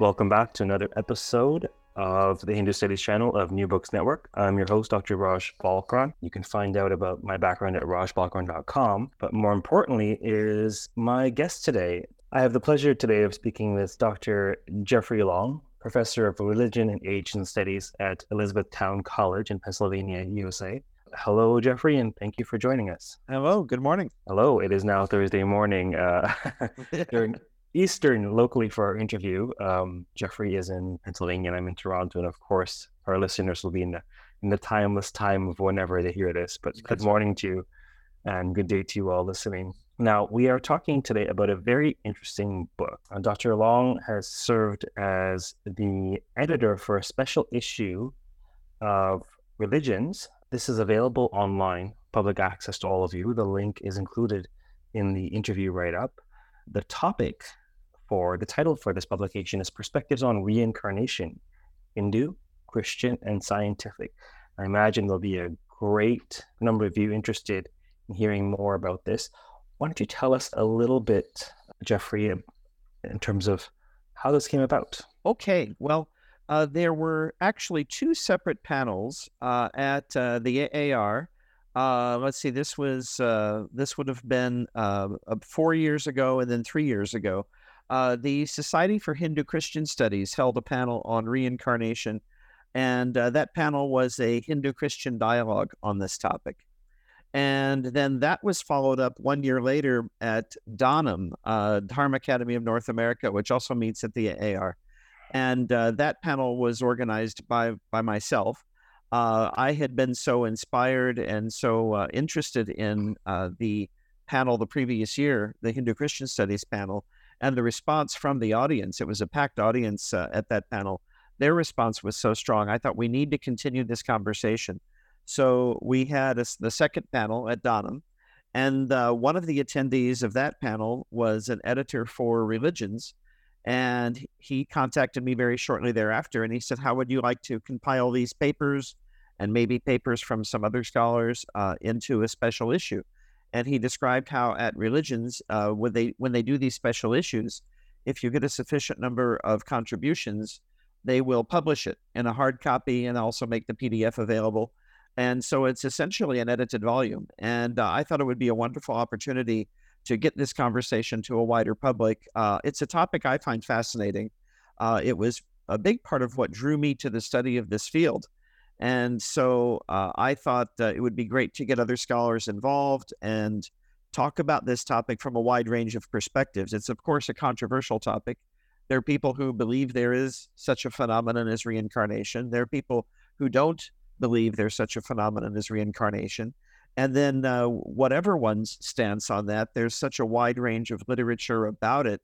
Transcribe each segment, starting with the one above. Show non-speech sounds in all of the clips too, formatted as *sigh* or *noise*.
Welcome back to another episode of the Hindu Studies channel of New Books Network. I'm your host, Dr. Raj Balkaran. You can find out about my background at rajbalkaran.com, but more importantly is my guest today. I have the pleasure today of speaking with Dr. Jeffrey Long, professor of religion and Asian studies at Elizabethtown College in Pennsylvania, USA. Hello, Jeffrey, and thank you for joining us. Hello, good morning. Hello, it is now Thursday morning uh, *laughs* during *laughs* Eastern locally for our interview. Um, Jeffrey is in Pennsylvania and I'm in Toronto. And of course, our listeners will be in the, in the timeless time of whenever they hear this. But good morning to you and good day to you all listening. Now, we are talking today about a very interesting book. Uh, Dr. Long has served as the editor for a special issue of Religions. This is available online, public access to all of you. The link is included in the interview write up. The topic for the title for this publication is Perspectives on Reincarnation Hindu, Christian, and Scientific. I imagine there'll be a great number of you interested in hearing more about this. Why don't you tell us a little bit, Jeffrey, in terms of how this came about? Okay, well, uh, there were actually two separate panels uh, at uh, the AAR. Uh, let's see, this was uh, this would have been uh, four years ago, and then three years ago uh, the Society for Hindu Christian Studies held a panel on reincarnation, and uh, that panel was a Hindu Christian dialogue on this topic. And then that was followed up one year later at uh, Dharma Academy of North America, which also meets at the AAR. And uh, that panel was organized by, by myself. Uh, I had been so inspired and so uh, interested in the panel the previous year, the Hindu Christian Studies panel, and the response from the audience, it was a packed audience uh, at that panel. Their response was so strong. I thought we need to continue this conversation. So we had a, the second panel at DANAM, and uh, one of the attendees of that panel was an editor for religions. And he contacted me very shortly thereafter and he said, How would you like to compile these papers and maybe papers from some other scholars uh, into a special issue? and he described how at religions uh, when they when they do these special issues if you get a sufficient number of contributions they will publish it in a hard copy and also make the pdf available and so it's essentially an edited volume and uh, i thought it would be a wonderful opportunity to get this conversation to a wider public uh, it's a topic i find fascinating uh, it was a big part of what drew me to the study of this field and so uh, I thought it would be great to get other scholars involved and talk about this topic from a wide range of perspectives. It's, of course, a controversial topic. There are people who believe there is such a phenomenon as reincarnation. There are people who don't believe there's such a phenomenon as reincarnation. And then, uh, whatever one's stance on that, there's such a wide range of literature about it,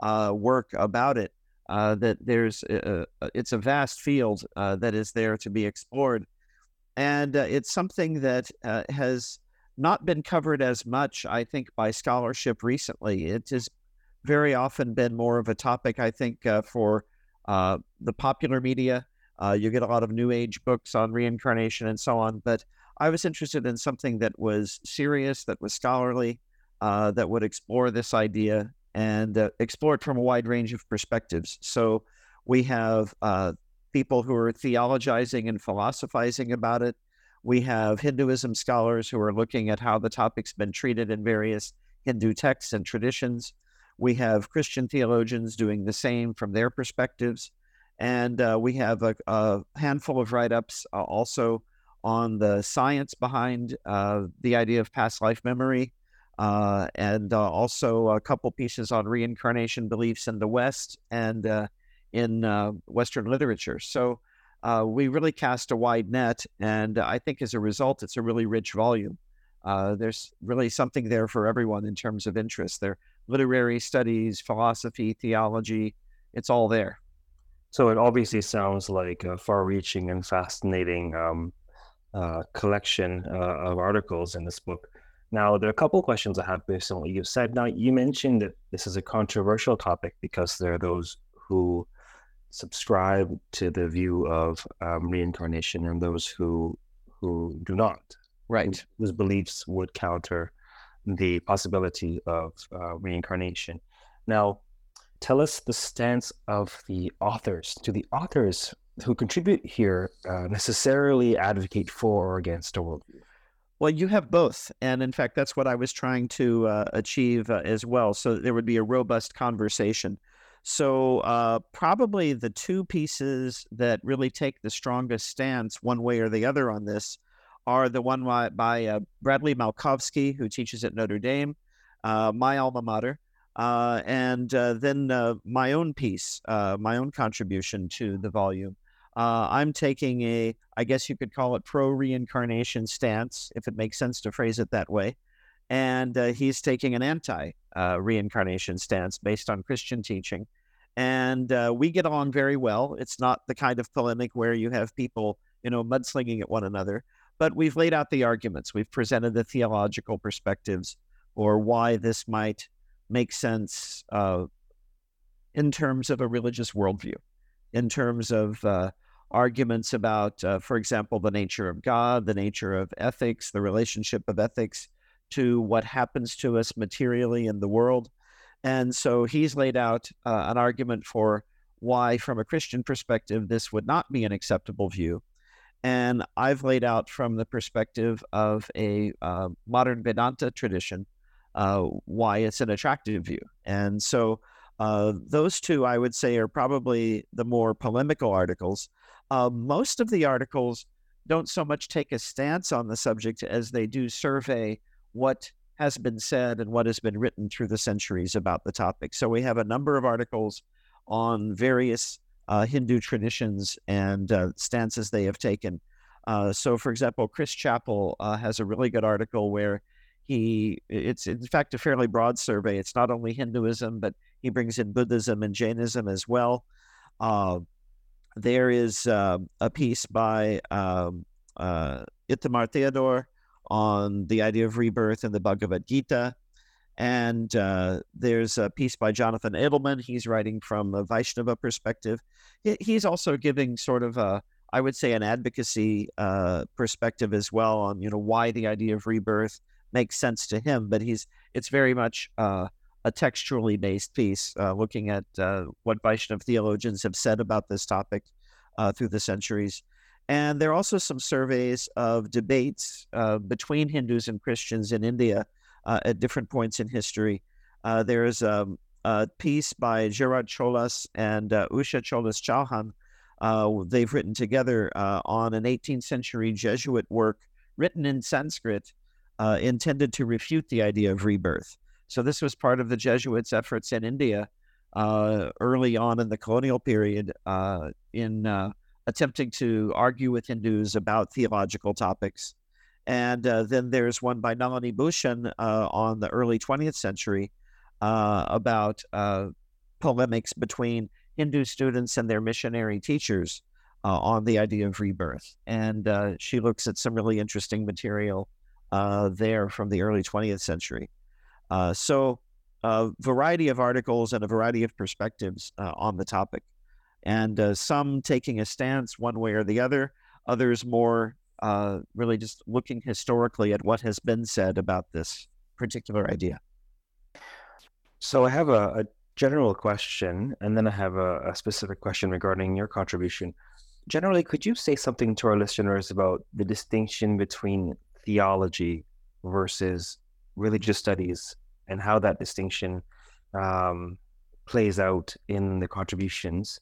uh, work about it, uh, that there's a, a, it's a vast field uh, that is there to be explored, and uh, it's something that uh, has not been covered as much, I think, by scholarship recently. It has very often been more of a topic, I think, uh, for uh, the popular media. you get a lot of new age books on reincarnation and so on, but I was interested in something that was serious, that was scholarly, that would explore this idea and uh, explore it from a wide range of perspectives. So we have uh, people who are theologizing and philosophizing about it. We have Hinduism scholars who are looking at how the topic's been treated in various Hindu texts and traditions. We have Christian theologians doing the same from their perspectives. And uh, we have a, a, handful of write ups uh, also on the science behind uh, the idea of past life memory, uh, and uh, also a couple pieces on reincarnation beliefs in the West and uh, in Western literature. So we really cast a wide net, and I think as a result, it's a really rich volume. there's really something there for everyone in terms of interest. There literary studies, philosophy, theology, it's all there. So it obviously sounds like a far-reaching and fascinating um, uh, collection uh, of articles in this book. Now, there are a couple of questions I have based on what you've said. Now, you mentioned that this is a controversial topic because there are those who subscribe to the view of um, reincarnation and those who who do not. Right. Whose beliefs would counter the possibility of uh, reincarnation. Now, tell us the stance of the authors. Do the authors who contribute here uh, necessarily advocate for or against a worldview? Well, you have both. And in fact, that's what I was trying to uh, achieve uh, as well. So there would be a robust conversation. So, uh, probably the two pieces that really take the strongest stance, one way or the other, on this are the one by, by uh, Bradley Malkovsky, who teaches at Notre Dame, uh, my alma mater, uh, and then my own piece, my own contribution to the volume. Uh, I'm taking a, I guess you could call it pro reincarnation stance, if it makes sense to phrase it that way. And uh, he's taking an anti uh, reincarnation stance based on Christian teaching. And uh, we get on very well. It's not the kind of polemic where you have people, you know, mudslinging at one another, but we've laid out the arguments. We've presented the theological perspectives or why this might make sense uh, in terms of a religious worldview, in terms of uh, arguments about, uh, for example, the nature of God, the nature of ethics, the relationship of ethics to what happens to us materially in the world. And so he's laid out uh, an argument for why, from a Christian perspective, this would not be an acceptable view. And I've laid out from the perspective of a uh, modern Vedanta tradition uh, why it's an attractive view. And so uh, those two, I would say, are probably the more polemical articles. Uh, most of the articles don't so much take a stance on the subject as they do survey what has been said and what has been written through the centuries about the topic. So we have a number of articles on various uh, Hindu traditions and uh, stances they have taken. Uh, so, for example, Chris Chapple uh, has a really good article where he, it's in fact a fairly broad survey. It's not only Hinduism, but he brings in Buddhism and Jainism as well. There is uh, a piece by um, uh, Ithamar Theodor on the idea of rebirth in the Bhagavad Gita. And uh, there's a piece by Jonathan Edelman. He's writing from a Vaishnava perspective. He's also giving sort of a, I would say, an advocacy uh, perspective as well on, you know, why the idea of rebirth makes sense to him. But he's, it's very much uh, a textually based piece, uh, looking at uh, what Vaishnav theologians have said about this topic uh, through the centuries. And there are also some surveys of debates uh, between Hindus and Christians in India uh, at different points in history. Uh, there's um, a piece by Gerard Colas and Usha Colas Chauhan. they've written together on an 18th century Jesuit work written in Sanskrit intended to refute the idea of rebirth. So this was part of the Jesuits' efforts in India uh, early on in the colonial period uh, in uh, attempting to argue with Hindus about theological topics. And uh, then there's one by Nalini Bhushan uh, on the early 20th century uh, about polemics between Hindu students and their missionary teachers on the idea of rebirth. And she looks at some really interesting material there from the early 20th century. Uh, so, a variety of articles and a variety of perspectives uh, on the topic, and uh, some taking a stance one way or the other, others more uh, really just looking historically at what has been said about this particular idea. So, I have a, a general question, and then I have a, a specific question regarding your contribution. Generally, could you say something to our listeners about the distinction between theology versus religious studies and how that distinction um, plays out in the contributions.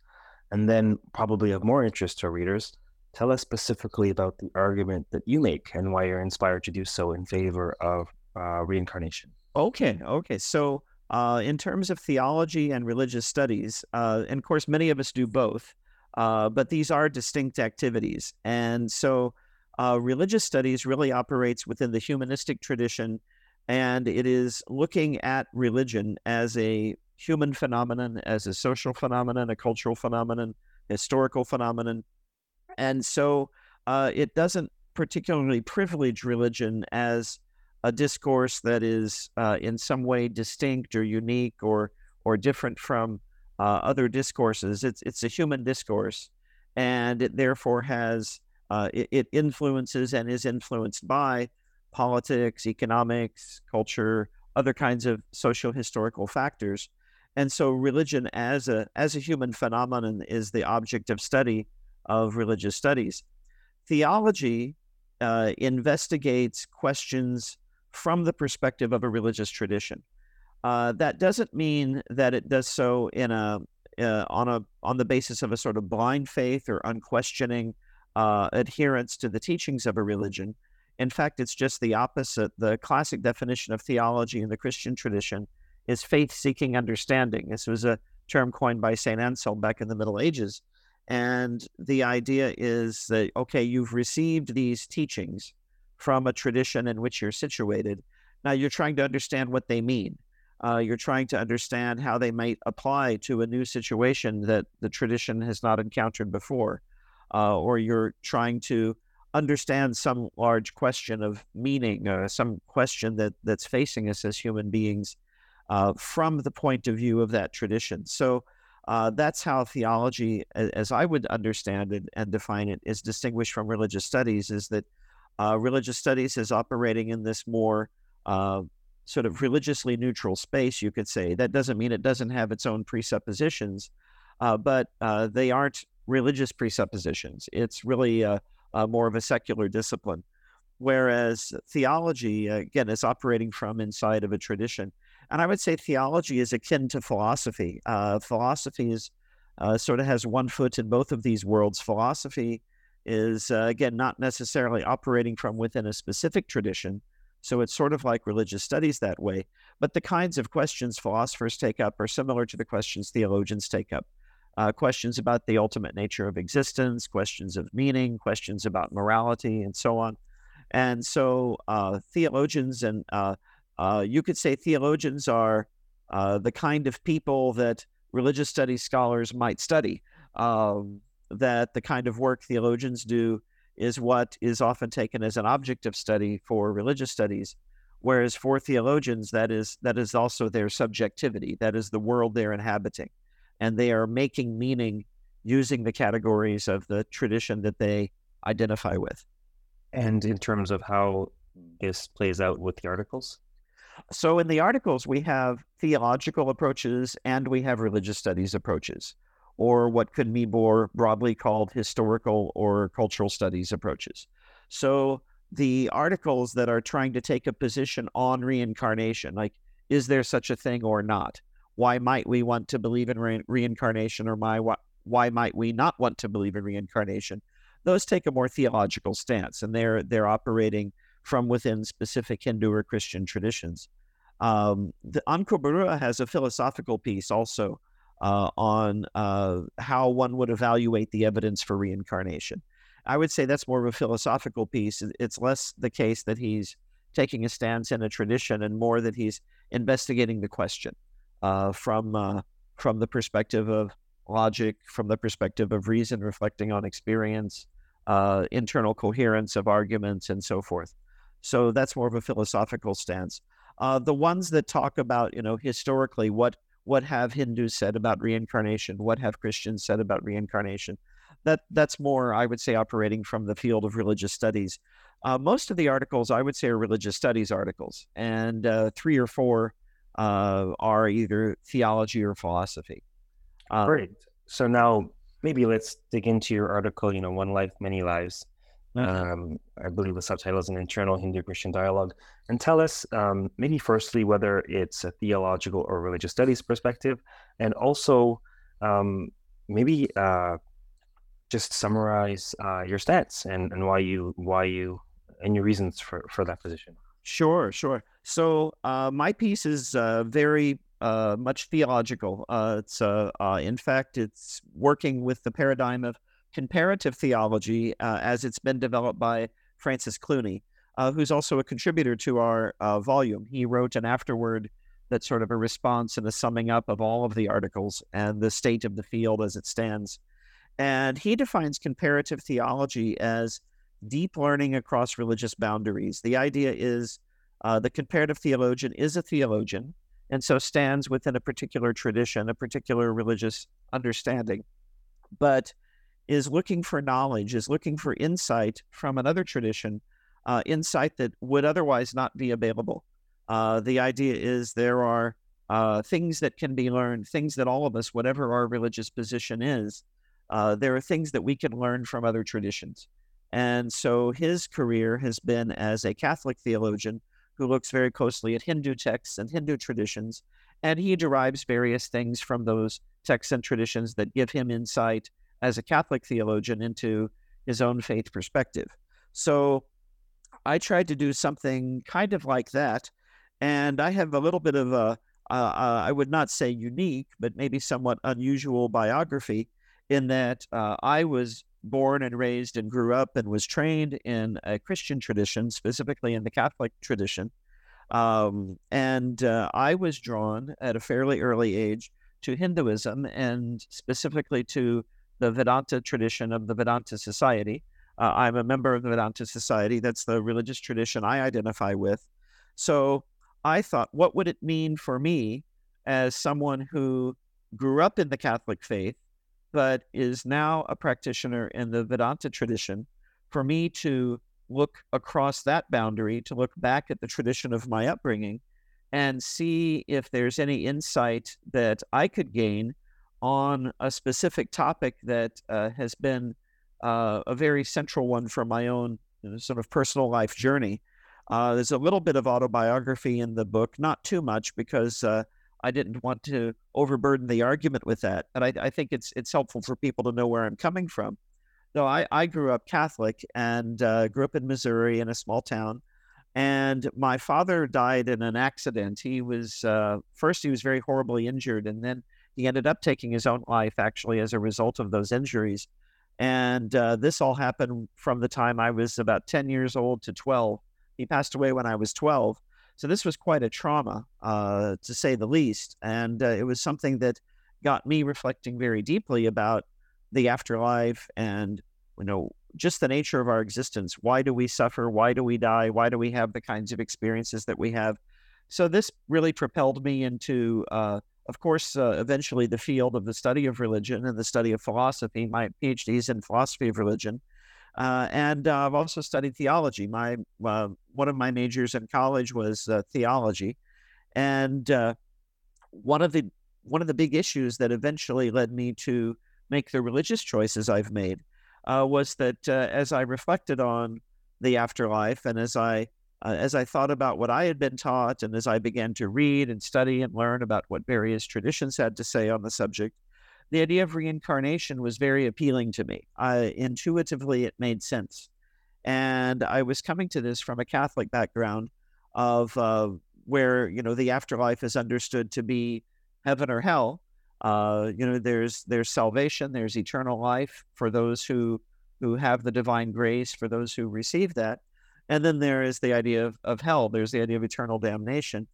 And then, probably of more interest to our readers, tell us specifically about the argument that you make and why you're inspired to do so in favor of uh, reincarnation. Okay, okay. So, uh, in terms of theology and religious studies, uh, and of course, many of us do both, uh, but these are distinct activities. And so, uh, religious studies really operates within the humanistic tradition, and it is looking at religion as a human phenomenon, as a social phenomenon, a cultural phenomenon, historical phenomenon. And so, uh, it doesn't particularly privilege religion as a discourse that is uh, in some way distinct or unique or or different from uh, other discourses. It's it's a human discourse, and it therefore has uh, it, it, influences and is influenced by politics, economics, culture, other kinds of social historical factors. And so, religion as a as a human phenomenon is the object of study of religious studies. Theology uh, investigates questions from the perspective of a religious tradition. Uh, that doesn't mean that it does so in a uh, on a on the basis of a sort of blind faith or unquestioning uh, adherence to the teachings of a religion. In fact, it's just the opposite. The classic definition of theology in the Christian tradition is faith-seeking understanding. This was a term coined by Saint Anselm back in the Middle Ages, and the idea is that okay, you've received these teachings from a tradition in which you're situated. Now you're trying to understand what they mean. Uh, you're trying to understand how they might apply to a new situation that the tradition has not encountered before, uh, or you're trying to understand some large question of meaning, uh, some question that that's facing us as human beings uh, from the point of view of that tradition. So uh, that's how theology, as I would understand it and define it, is distinguished from religious studies. Is that uh, religious studies is operating in this more uh, sort of religiously neutral space, you could say. That doesn't mean it doesn't have its own presuppositions, uh, but uh, they aren't religious presuppositions. It's really more of a secular discipline. Whereas theology, again, is operating from inside of a tradition. And I would say theology is akin to philosophy. Uh, philosophy is uh, sort of has one foot in both of these worlds. Philosophy is, uh, again, not necessarily operating from within a specific tradition. So it's sort of like religious studies that way. But the kinds of questions philosophers take up are similar to the questions theologians take up. Uh, questions about the ultimate nature of existence, questions of meaning, questions about morality, and so on. And so uh, theologians and uh, uh you could say theologians are uh, the kind of people that religious studies scholars might study. Um, that the kind of work theologians do is what is often taken as an object of study for religious studies whereas for theologians that is that is also their subjectivity that is the world they're inhabiting and they are making meaning using the categories of the tradition that they identify with and in terms of how this plays out with the articles so in the articles we have theological approaches and we have religious studies approaches or what could be more broadly called historical or cultural studies approaches. So the articles that are trying to take a position on reincarnation, like is there such a thing or not? Why might we want to believe in re- reincarnation or my, why, why might we not want to believe in reincarnation? Those take a more theological stance and they're they're operating from within specific Hindu or Christian traditions. Um, the Ankur Barua has a philosophical piece also uh, on uh, how one would evaluate the evidence for reincarnation. I would say that's more of a philosophical piece. It's less the case that he's taking a stance in a tradition and more that he's investigating the question uh, from uh, from the perspective of logic, from the perspective of reason, reflecting on experience, uh, internal coherence of arguments, and so forth. So that's more of a philosophical stance. Uh, the ones that talk about, you know, historically what what have Hindus said about reincarnation? What have Christians said about reincarnation? That that's more, I would say, operating from the field of religious studies. Uh, most of the articles, I would say, are religious studies articles, and uh, three or four uh, are either theology or philosophy. Uh, Great. So now maybe let's dig into your article. You know, one life, many lives. Um, I believe the subtitle is an internal Hindu Christian dialogue. And tell us, um, maybe firstly, whether it's a theological or religious studies perspective, and also um, maybe uh, just summarize uh, your stance and, and why you why you and your reasons for, for that position. Sure, sure. So uh, my piece is uh, very uh, much theological. Uh, it's uh, uh, in fact, it's working with the paradigm of comparative theology as it's been developed by Francis Clooney, who's also a contributor to our volume. He wrote an afterword that's sort of a response and a summing up of all of the articles and the state of the field as it stands. And he defines comparative theology as deep learning across religious boundaries. The idea is uh, the comparative theologian is a theologian and so stands within a particular tradition, a particular religious understanding, but is looking for knowledge, is looking for insight from another tradition, uh, insight that would otherwise not be available. Uh, the idea is there are uh, things that can be learned, things that all of us, whatever our religious position is, uh, there are things that we can learn from other traditions. And so his career has been as a Catholic theologian who looks very closely at Hindu texts and Hindu traditions, and he derives various things from those texts and traditions that give him insight as a Catholic theologian into his own faith perspective. So I tried to do something kind of like that, and I have a little bit of a uh, I would not say unique, but maybe somewhat unusual biography in that uh, I was born and raised and grew up and was trained in a Christian tradition, specifically in the Catholic tradition. Um, and uh, I was drawn at a fairly early age to Hinduism and specifically to the Vedanta tradition of the Vedanta Society. Uh, I'm a member of the Vedanta Society. That's the religious tradition I identify with. So I thought, what would it mean for me as someone who grew up in the Catholic faith but is now a practitioner in the Vedanta tradition, for me to look across that boundary, to look back at the tradition of my upbringing and see if there's any insight that I could gain on a specific topic that uh, has been uh, a very central one for my own you know, sort of personal life journey. Uh, there's a little bit of autobiography in the book, not too much because uh, I didn't want to overburden the argument with that, but I, I think it's it's helpful for people to know where I'm coming from. No, I, I grew up Catholic and uh, grew up in Missouri in a small town, and my father died in an accident. He was uh, first he was very horribly injured, and then he ended up taking his own life actually as a result of those injuries. And uh, this all happened from the time I was about ten years old to twelve. He passed away when I was twelve, so this was quite a trauma, uh, to say the least. And uh, it was something that got me reflecting very deeply about the afterlife and, you know, just the nature of our existence. Why do we suffer? Why do we die? Why do we have the kinds of experiences that we have? So this really propelled me into, uh, of course, uh, eventually the field of the study of religion and the study of philosophy. My PhD is in philosophy of religion. Uh, and uh, I've also studied theology. My uh, one of my majors in college was uh, theology, and uh, one of the one of the big issues that eventually led me to make the religious choices I've made uh, was that as I reflected on the afterlife and as I as I thought about what I had been taught and as I began to read and study and learn about what various traditions had to say on the subject, the idea of reincarnation was very appealing to me. Intuitively, it made sense. And I was coming to this from a Catholic background of uh, where, you know, the afterlife is understood to be heaven or hell. Uh, you know, there's there's salvation, there's eternal life for those who who have the divine grace, for those who receive that. And then there is the idea of, of hell. There's the idea of eternal damnation.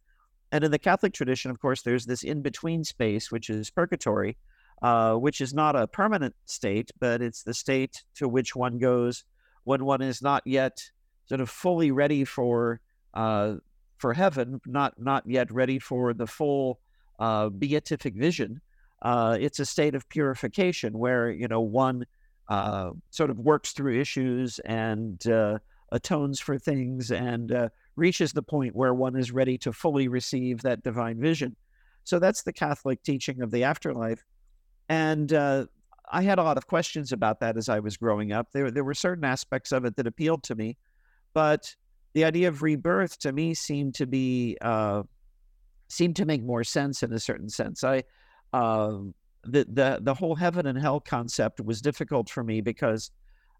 And in the Catholic tradition, of course, there's this in between space, which is purgatory, uh, which is not a permanent state, but it's the state to which one goes when one is not yet sort of fully ready for uh, for heaven, not not yet ready for the full uh, beatific vision. Uh, it's a state of purification where you know one uh, sort of works through issues and uh, atones for things and reaches the point where one is ready to fully receive that divine vision. So that's the Catholic teaching of the afterlife. And uh, I had a lot of questions about that as I was growing up. There, there were certain aspects of it that appealed to me, but the idea of rebirth to me seemed to be uh, seemed to make more sense in a certain sense. I uh, the, the the whole heaven and hell concept was difficult for me because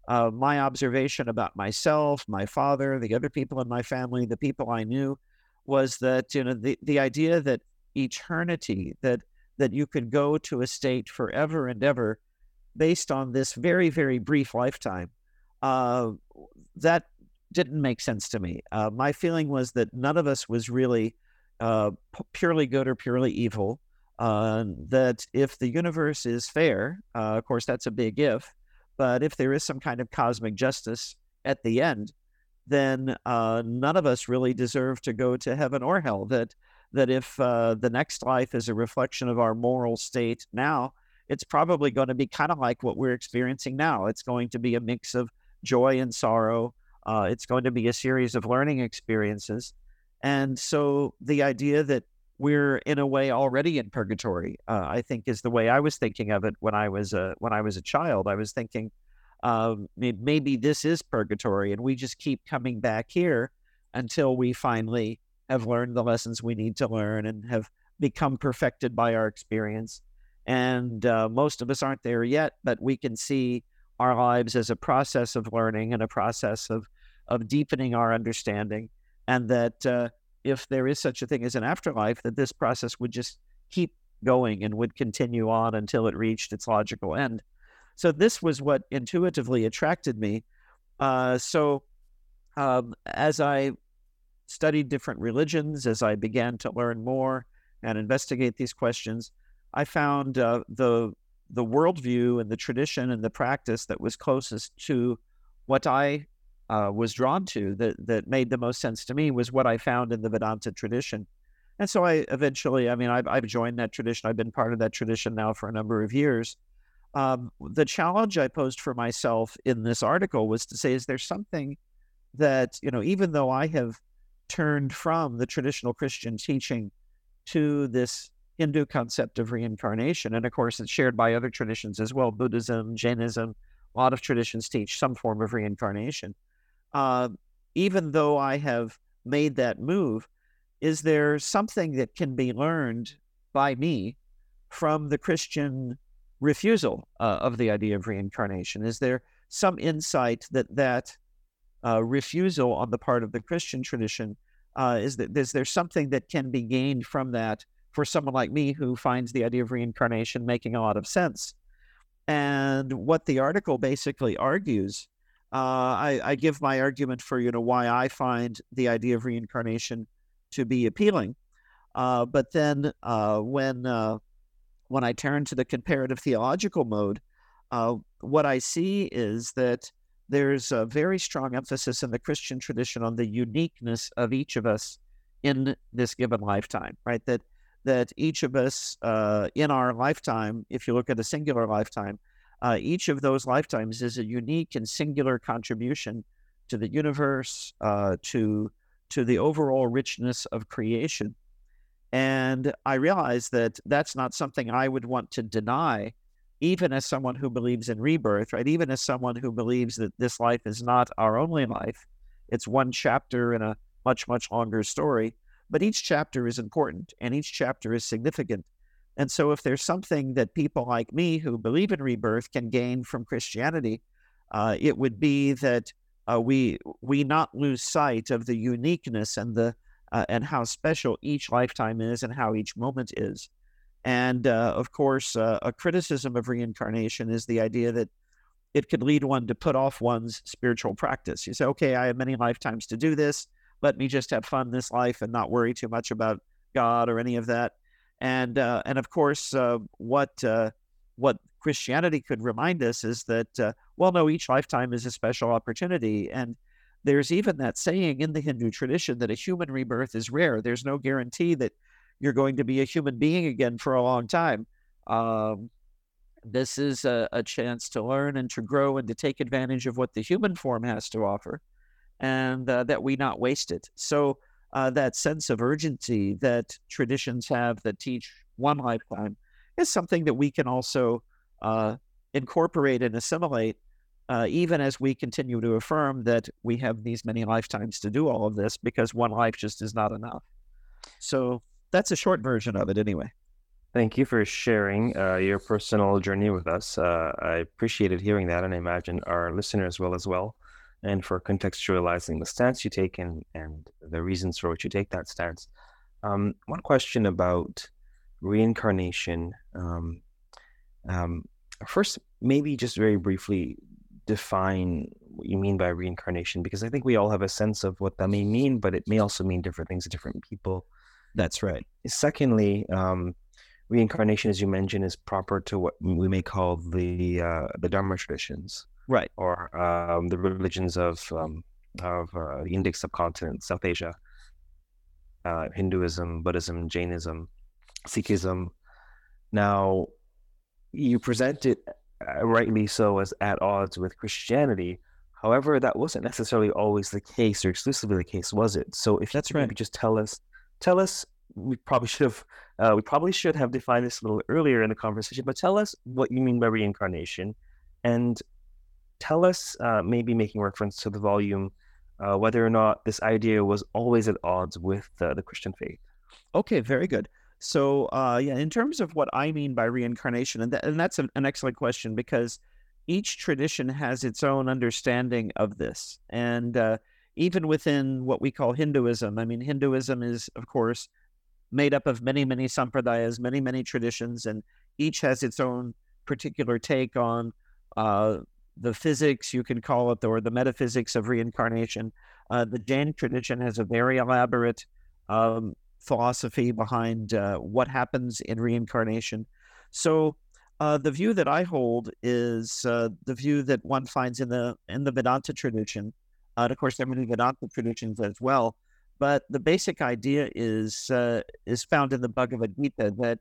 uh, my observation about myself, my father, the other people in my family, the people I knew, was that you know the, the idea that eternity that that you could go to a state forever and ever based on this very very brief lifetime uh, that didn't make sense to me uh, my feeling was that none of us was really uh, purely good or purely evil uh, that if the universe is fair uh, of course that's a big if but if there is some kind of cosmic justice at the end then uh, none of us really deserve to go to heaven or hell. That that if uh, the next life is a reflection of our moral state now, it's probably going to be kind of like what we're experiencing now. It's going to be a mix of joy and sorrow. Uh, it's going to be a series of learning experiences, and so the idea that we're in a way already in purgatory, uh, I think, is the way I was thinking of it when I was a when I was a child. I was thinking um, maybe this is purgatory and we just keep coming back here until we finally have learned the lessons we need to learn and have become perfected by our experience. And uh, most of us aren't there yet, but we can see our lives as a process of learning and a process of, of deepening our understanding. And that uh, if there is such a thing as an afterlife, that this process would just keep going and would continue on until it reached its logical end. So this was what intuitively attracted me. Uh, so um, as I studied different religions, as I began to learn more and investigate these questions, I found uh, the the worldview and the tradition and the practice that was closest to what I uh, was drawn to, that that made the most sense to me, was what I found in the Vedanta tradition. And so I eventually, I mean, I've, I've joined that tradition. I've been part of that tradition now for a number of years. Um, the challenge I posed for myself in this article was to say, is there something that, you know, even though I have turned from the traditional Christian teaching to this Hindu concept of reincarnation, and of course it's shared by other traditions as well, Buddhism, Jainism, a lot of traditions teach some form of reincarnation. Uh, even though I have made that move, is there something that can be learned by me from the Christian refusal uh, of the idea of reincarnation? Is there some insight that that uh, refusal on the part of the Christian tradition uh, is that is there something that can be gained from that for someone like me who finds the idea of reincarnation making a lot of sense? And what the article basically argues, uh, I, I give my argument for you know why I find the idea of reincarnation to be appealing. Uh, but then uh, when when I turn to the comparative theological mode, uh, what I see is that there's a very strong emphasis in the Christian tradition on the uniqueness of each of us in this given lifetime, right? That that each of us uh, in our lifetime, if you look at a singular lifetime, uh, each of those lifetimes is a unique and singular contribution to the universe, uh, to to the overall richness of creation. And I realize that that's not something I would want to deny, even as someone who believes in rebirth, right? Even as someone who believes that this life is not our only life, it's one chapter in a much, much longer story. But each chapter is important and each chapter is significant. And so, if there's something that people like me who believe in rebirth can gain from Christianity, uh, it would be that uh, we we not lose sight of the uniqueness and the uh, and how special each lifetime is and how each moment is. And uh, of course, uh, a criticism of reincarnation is the idea that it could lead one to put off one's spiritual practice. You say, okay, I have many lifetimes to do this. Let me just have fun this life and not worry too much about God or any of that. And uh, and of course, uh, what uh, what Christianity could remind us is that well, no, each lifetime is a special opportunity, and there's even that saying in the Hindu tradition that a human rebirth is rare. There's no guarantee that you're going to be a human being again for a long time. Um, this is a, a, chance to learn and to grow and to take advantage of what the human form has to offer, and uh, that we not waste it. So, uh, that sense of urgency that traditions have that teach one lifetime is something that we can also uh, incorporate and assimilate uh, even as we continue to affirm that we have these many lifetimes to do all of this because one life just is not enough. So that's a short version of it, anyway. Thank you for sharing uh, your personal journey with us. Uh, I appreciated hearing that, and I imagine our listeners will as well. And for contextualizing the stance you take and, and the reasons for which you take that stance. Um, one question about reincarnation. Um, um, first, maybe just very briefly define what you mean by reincarnation, because I think we all have a sense of what that may mean, but it may also mean different things to different people. That's right. Secondly, um, reincarnation, as you mentioned, is proper to what we may call the uh, the Dharma traditions, right, or um, the religions of um, of uh, the Indic subcontinent, South Asia, uh, Hinduism, Buddhism, Jainism, Sikhism. Now, you present it uh, rightly so as at odds with Christianity. However, that wasn't necessarily always the case or exclusively the case, was it? So, if that's right, you right, just tell us, tell us we probably should have uh, we probably should have defined this a little earlier in the conversation. But tell us what you mean by reincarnation, and tell us uh, maybe making reference to the volume uh, whether or not this idea was always at odds with the Christian faith. Okay, very good. So, uh, yeah, in terms of what I mean by reincarnation, and, and that's an, an excellent question because each tradition has its own understanding of this. And uh, even within what we call Hinduism, I mean, Hinduism is, of course, made up of many, many sampradayas, many, many traditions, and each has its own particular take on uh, the physics, you can call it, or the metaphysics of reincarnation. Uh, the Jain tradition has a very elaborate um, philosophy behind uh, what happens in reincarnation. So, uh, the view that I hold is uh, the view that one finds in the in the Vedanta tradition. And of course, there are many Vedanta traditions as well. But the basic idea is uh, is found in the Bhagavad Gita that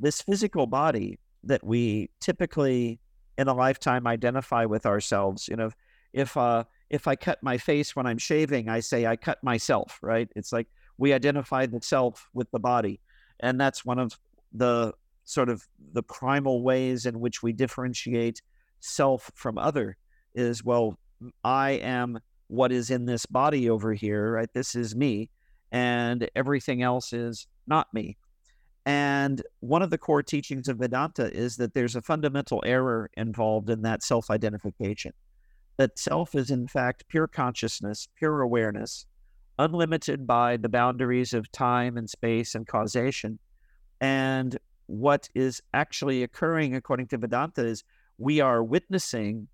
this physical body that we typically in a lifetime identify with ourselves. You know, if uh, if I cut my face when I'm shaving, I say I cut myself. Right? It's like we identify the self with the body, and that's one of the sort of the primal ways in which we differentiate self from other. Is well, I am what is in this body over here, right? This is me, and everything else is not me. And one of the core teachings of Vedanta is that there's a fundamental error involved in that self identification. That self is, in fact, pure consciousness, pure awareness, unlimited by the boundaries of time and space and causation. And what is actually occurring, according to Vedanta, is we are witnessing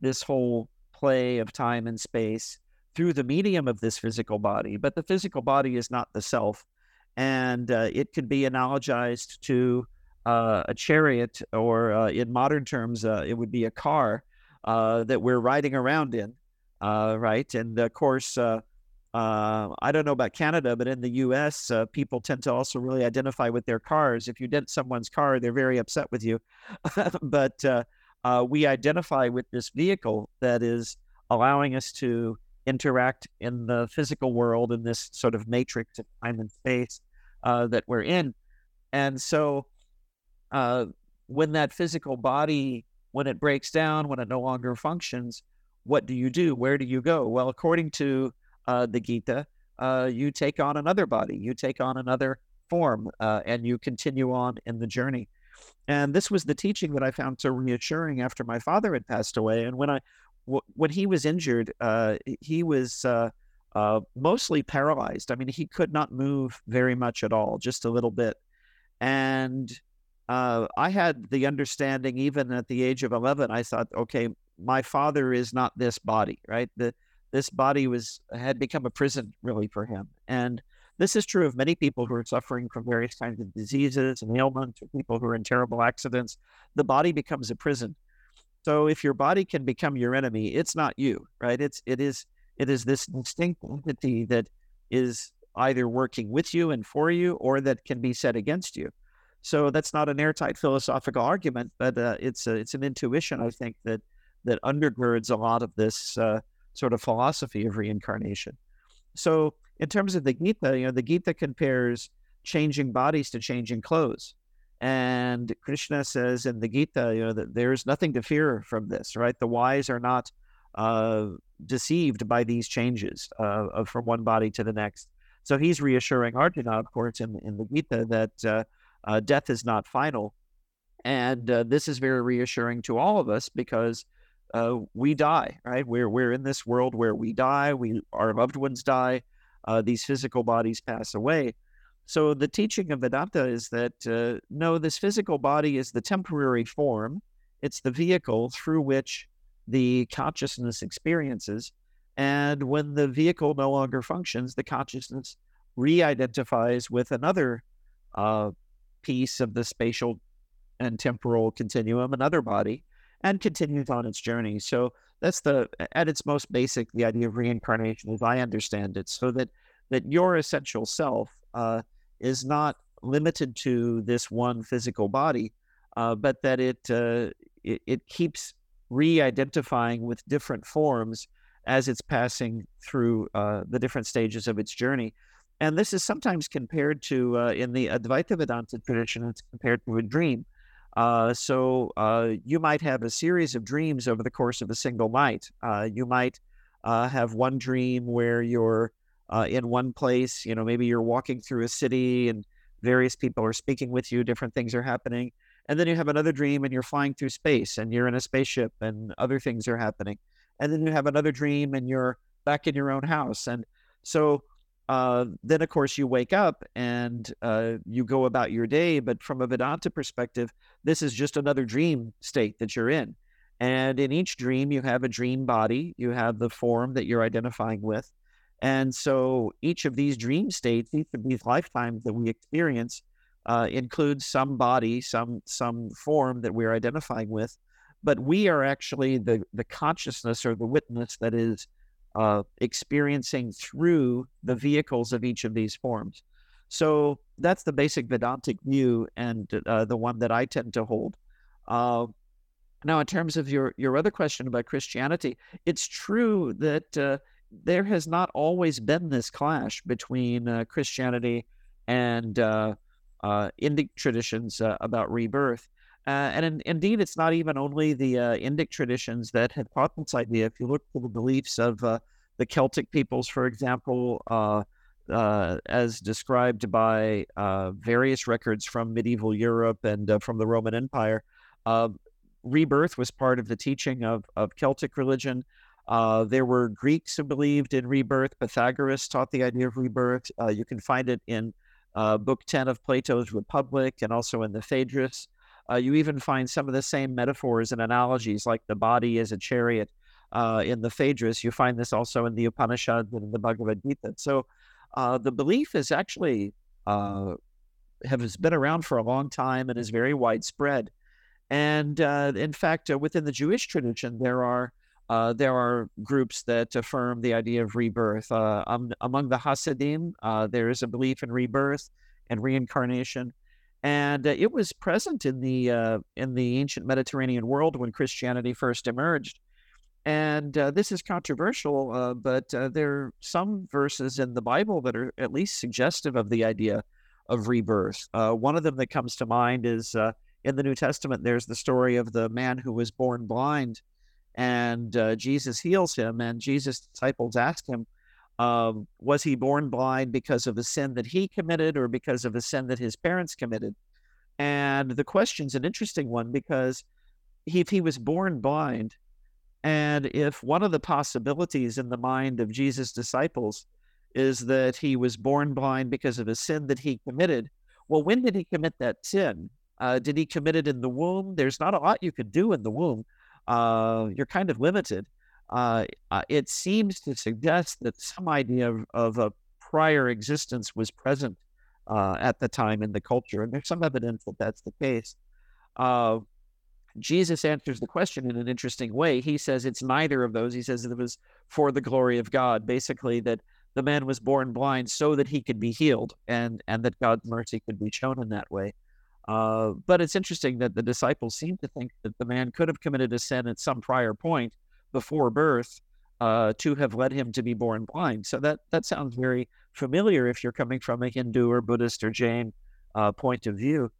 this whole play of time and space through the medium of this physical body. But the physical body is not the self. And uh, it could be analogized to uh, a chariot, or uh, in modern terms, uh, it would be a car uh, that we're riding around in, uh, right? And of course, I don't know about Canada, but in the US, people tend to also really identify with their cars. If you dent someone's car, they're very upset with you. *laughs* but uh, we identify with this vehicle that is allowing us to interact in the physical world in this sort of matrix of time and space uh, that we're in. And so uh, when that physical body, when it breaks down, when it no longer functions, what do you do? Where do you go? Well, according to uh, the Gita, uh, you take on another body, you take on another form, uh, and you continue on in the journey. And this was the teaching that I found so reassuring after my father had passed away. And when I, w- when he was injured, uh, he was uh, uh, mostly paralyzed. I mean, he could not move very much at all, just a little bit. And uh, I had the understanding, even at the age of eleven, I thought, okay, my father is not this body, right? The this body was had become a prison really for him, and this is true of many people who are suffering from various kinds of diseases and ailments, or people who are in terrible accidents. The body becomes a prison. So if your body can become your enemy, it's not you, right? It's it is it is this distinct entity that is either working with you and for you, or that can be set against you. So that's not an airtight philosophical argument, but uh, it's a, it's an intuition I think that that undergirds a lot of this uh, sort of philosophy of reincarnation. So in terms of the Gita, you know, the Gita compares changing bodies to changing clothes. And Krishna says in the Gita, you know, that there's nothing to fear from this, right? The wise are not uh, deceived by these changes uh, from one body to the next. So he's reassuring Arjuna, of course, in, in the Gita that uh, uh, death is not final. And uh, this is very reassuring to all of us because uh, we die, right? We're, we're in this world where we die, we, our loved ones die, uh, these physical bodies pass away. So the teaching of Vedanta is that uh, no, this physical body is the temporary form, it's the vehicle through which the consciousness experiences. And when the vehicle no longer functions, the consciousness re identifies with another uh, piece of the spatial and temporal continuum, another body, and continues on its journey. So that's the, at its most basic, the idea of reincarnation, as I understand it, so that that your essential self uh, is not limited to this one physical body, uh, but that it, uh, it, it keeps re-identifying with different forms as it's passing through uh, the different stages of its journey. And this is sometimes compared to, uh, in the Advaita Vedanta tradition, it's compared to a dream. Uh, so uh, you might have a series of dreams over the course of a single night. Uh, you might uh, have one dream where you're in one place. You know, maybe you're walking through a city and various people are speaking with you, different things are happening. And then you have another dream and you're flying through space and you're in a spaceship and other things are happening. And then you have another dream and you're back in your own house. And so uh, then, of course, you wake up and uh, you go about your day. But from a Vedanta perspective, this is just another dream state that you're in. And in each dream, you have a dream body, you have the form that you're identifying with. And so each of these dream states, each of these lifetimes that we experience, uh, includes some body, some some form that we're identifying with, but we are actually the the consciousness or the witness that is uh, experiencing through the vehicles of each of these forms. So that's the basic Vedantic view, and uh, the one that I tend to hold. Uh, now, in terms of your your other question about Christianity, it's true that uh, there has not always been this clash between uh, Christianity and uh, uh, Indic traditions about rebirth. Uh, and in, indeed, it's not even only the uh, Indic traditions that have taught this idea. If you look to the beliefs of uh, the Celtic peoples, for example, uh, as described by various records from medieval Europe and from the Roman Empire, rebirth was part of the teaching of, of Celtic religion. Uh, there were Greeks who believed in rebirth. Pythagoras taught the idea of rebirth. Uh, you can find it in uh, Book 10 of Plato's Republic, and also in the Phaedrus. Uh, you even find some of the same metaphors and analogies, like the body is a chariot uh, in the Phaedrus. You find this also in the Upanishad and in the Bhagavad Gita. So uh, the belief is actually uh, has been around for a long time and is very widespread. And uh, in fact, within the Jewish tradition, there are uh, there are groups that affirm the idea of rebirth. Uh, um, among the Hasidim, uh, there is a belief in rebirth and reincarnation, and uh, it was present in the uh, in the ancient Mediterranean world when Christianity first emerged. And uh, this is controversial, but there are some verses in the Bible that are at least suggestive of the idea of rebirth. one of them that comes to mind is in the New Testament. There's the story of the man who was born blind and uh, Jesus heals him. And Jesus' disciples ask him, Was he born blind because of a sin that he committed or because of a sin that his parents committed? And the question's an interesting one because if he was born blind, and if one of the possibilities in the mind of Jesus' disciples is that he was born blind because of a sin that he committed, well, when did he commit that sin? Uh, did he commit it in the womb? There's not a lot you could do in the womb uh, you're kind of limited. Uh, uh, it seems to suggest that some idea of, of a prior existence was present uh, at the time in the culture, and there's some evidence that that's the case. Uh, Jesus answers the question in an interesting way. He says it's neither of those. He says it was for the glory of God, basically that the man was born blind so that he could be healed, and and that God's mercy could be shown in that way. Uh, but it's interesting that the disciples seem to think that the man could have committed a sin at some prior point before birth uh, to have led him to be born blind. So that that sounds very familiar if you're coming from a Hindu or Buddhist or Jain uh, point of view.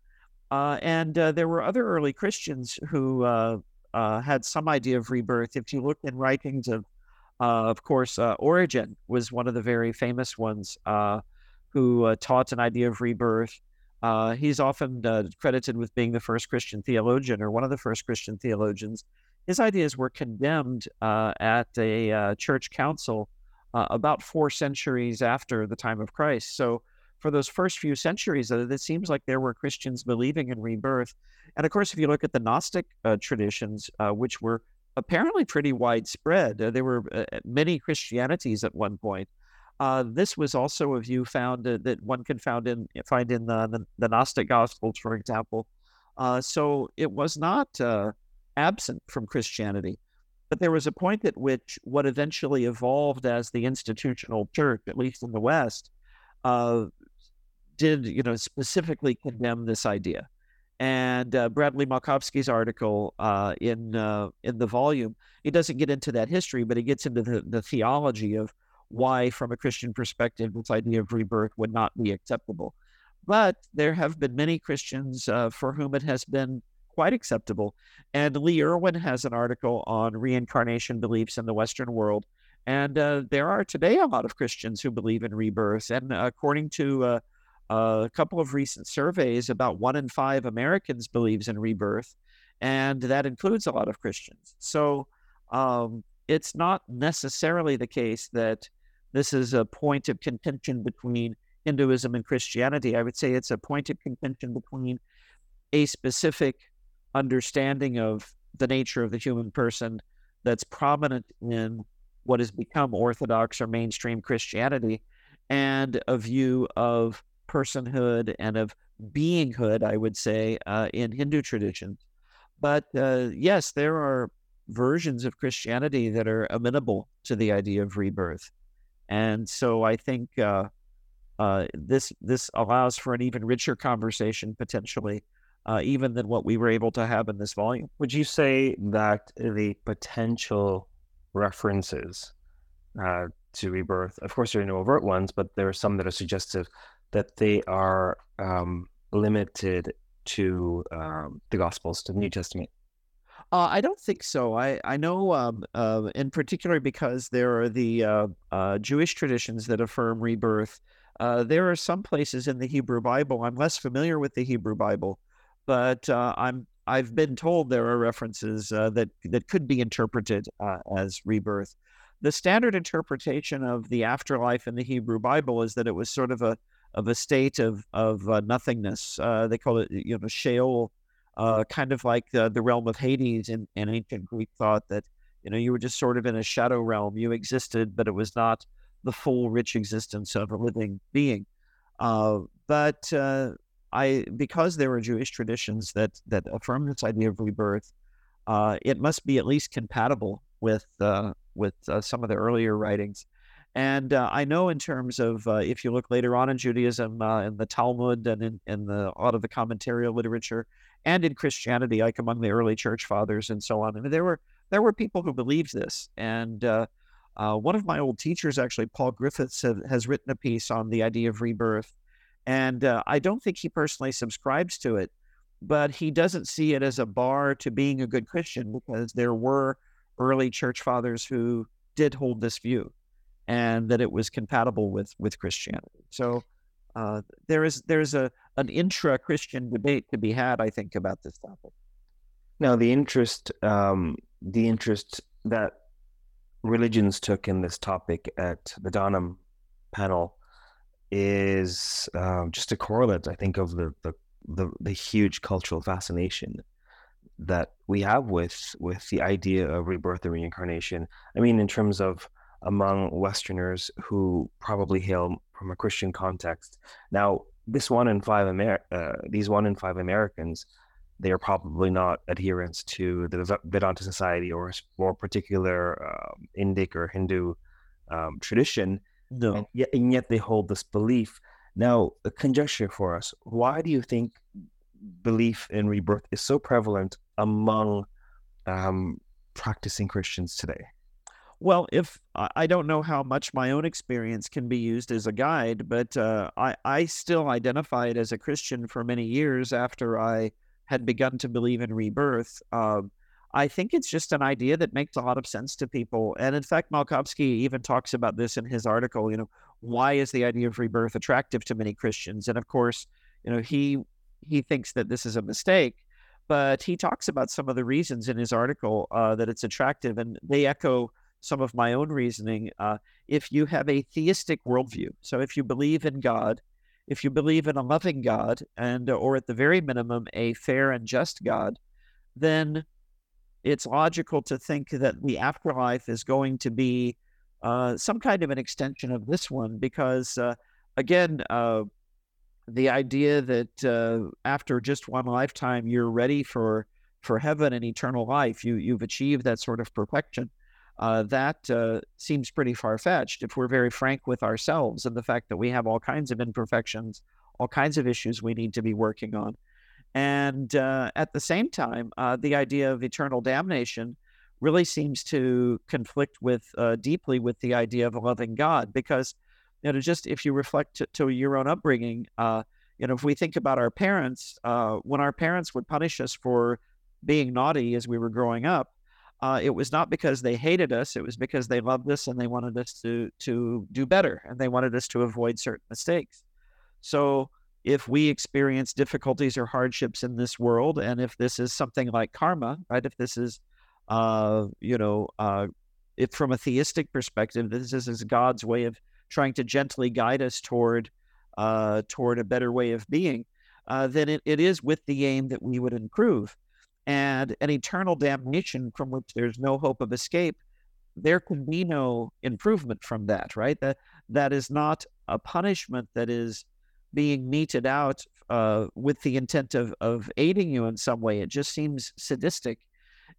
Uh, and uh, there were other early Christians who had some idea of rebirth. If you look in writings of, of course, Origen was one of the very famous ones who taught an idea of rebirth. Uh, he's often uh, credited with being the first Christian theologian or one of the first Christian theologians. His ideas were condemned uh, at a uh, church council uh, about four centuries after the time of Christ. So, for those first few centuries, uh, it seems like there were Christians believing in rebirth. And of course, if you look at the Gnostic traditions, which were apparently pretty widespread, there were many Christianities at one point. Uh, this was also a view found uh, that one can found in find in the, the, the Gnostic Gospels, for example. Uh, so it was not uh, absent from Christianity, but there was a point at which what eventually evolved as the institutional church, at least in the West, uh, did you know specifically condemn this idea. And uh, Bradley Malkovsky's article in in the volume, he doesn't get into that history, but he gets into the, the theology of why, from a Christian perspective, this idea of rebirth would not be acceptable. But there have been many Christians uh, for whom it has been quite acceptable. And Lee Irwin has an article on reincarnation beliefs in the Western world. And uh, there are today a lot of Christians who believe in rebirth. And according to uh, a couple of recent surveys, about one in five Americans believes in rebirth. And that includes a lot of Christians. So um, it's not necessarily the case that this is a point of contention between Hinduism and Christianity. I would say it's a point of contention between a specific understanding of the nature of the human person that's prominent in what has become Orthodox or mainstream Christianity and a view of personhood and of beinghood, I would say, uh, in Hindu traditions. But uh, yes, there are versions of Christianity that are amenable to the idea of rebirth. And so I think uh, uh, this this allows for an even richer conversation potentially, uh, even than what we were able to have in this volume. Would you say that the potential references uh, to rebirth, of course, there are no overt ones, but there are some that are suggestive that they are um, limited to um, the Gospels, to the New Testament? Uh, I don't think so. I I know, um, uh, in particular, because there are the uh, uh Jewish traditions that affirm rebirth. Uh, there are some places in the Hebrew Bible. I'm less familiar with the Hebrew Bible, but uh, I'm I've been told there are references that that could be interpreted as rebirth. The standard interpretation of the afterlife in the Hebrew Bible is that it was sort of a of a state of of nothingness. they call it you know Sheol uh, kind of like the, the realm of Hades in, in ancient Greek thought that, you know, you were just sort of in a shadow realm. You existed, but it was not the full rich existence of a living being. Uh, but uh, I, because there are Jewish traditions that that affirm this idea of rebirth, uh, it must be at least compatible with uh, with uh, some of the earlier writings. And uh, I know in terms of uh, if you look later on in Judaism, uh, in the Talmud and in, in the, a lot of the commentarial literature, and in Christianity, like among the early church fathers and so on. I mean, there were there were people who believed this, and one of my old teachers, actually, Paul Griffiths, have, has written a piece on the idea of rebirth, and uh, I don't think he personally subscribes to it, but he doesn't see it as a bar to being a good Christian because there were early church fathers who did hold this view, and that it was compatible with with Christianity. So. Uh, there is there's a an intra Christian debate to be had, I think, about this topic. Now, the interest, um, the interest that religions took in this topic at the DANAM panel is um, just a correlate, I think, of the, the, the the huge cultural fascination that we have with with the idea of rebirth and reincarnation. I mean, in terms of among Westerners who probably hail from a Christian context. Now, this one in five Amer- uh, these one in five Americans, they are probably not adherents to the Vedanta Society or more particular um, Indic or Hindu um, tradition. No, and yet, and yet they hold this belief. Now, a conjecture for us: Why do you think belief in rebirth is so prevalent among um, practicing Christians today? Well, if I don't know how much my own experience can be used as a guide, but uh, I, I still identified as a Christian for many years after I had begun to believe in rebirth. Um, I think it's just an idea that makes a lot of sense to people. And in fact, Malkovsky even talks about this in his article. You know, why is the idea of rebirth attractive to many Christians? And of course, you know, he he thinks that this is a mistake, but he talks about some of the reasons in his article uh, that it's attractive, and they echo some of my own reasoning. Uh, if you have a theistic worldview, so if you believe in God, if you believe in a loving God, and or at the very minimum a fair and just God, then it's logical to think that the afterlife is going to be uh, some kind of an extension of this one, because uh, again, uh, the idea that uh, after just one lifetime you're ready for for heaven and eternal life, you you've achieved that sort of perfection uh, that uh, seems pretty far fetched if we're very frank with ourselves and the fact that we have all kinds of imperfections, all kinds of issues we need to be working on. And uh, at the same time, uh, the idea of eternal damnation really seems to conflict with uh, deeply with the idea of a loving God because you know just if you reflect to, to your own upbringing uh, you know if we think about our parents when our parents would punish us for being naughty as we were growing up uh, it was not because they hated us; it was because they loved us and they wanted us to to do better, and they wanted us to avoid certain mistakes. So, if we experience difficulties or hardships in this world, and if this is something like karma, right? If this is, uh, you know, uh, if from a theistic perspective, this is God's way of trying to gently guide us toward uh, toward a better way of being, uh, then it, it is with the aim that we would improve and an eternal damnation from which there's no hope of escape, there can be no improvement from that, right? That that is not a punishment that is being meted out uh, with the intent of of aiding you in some way. It just seems sadistic.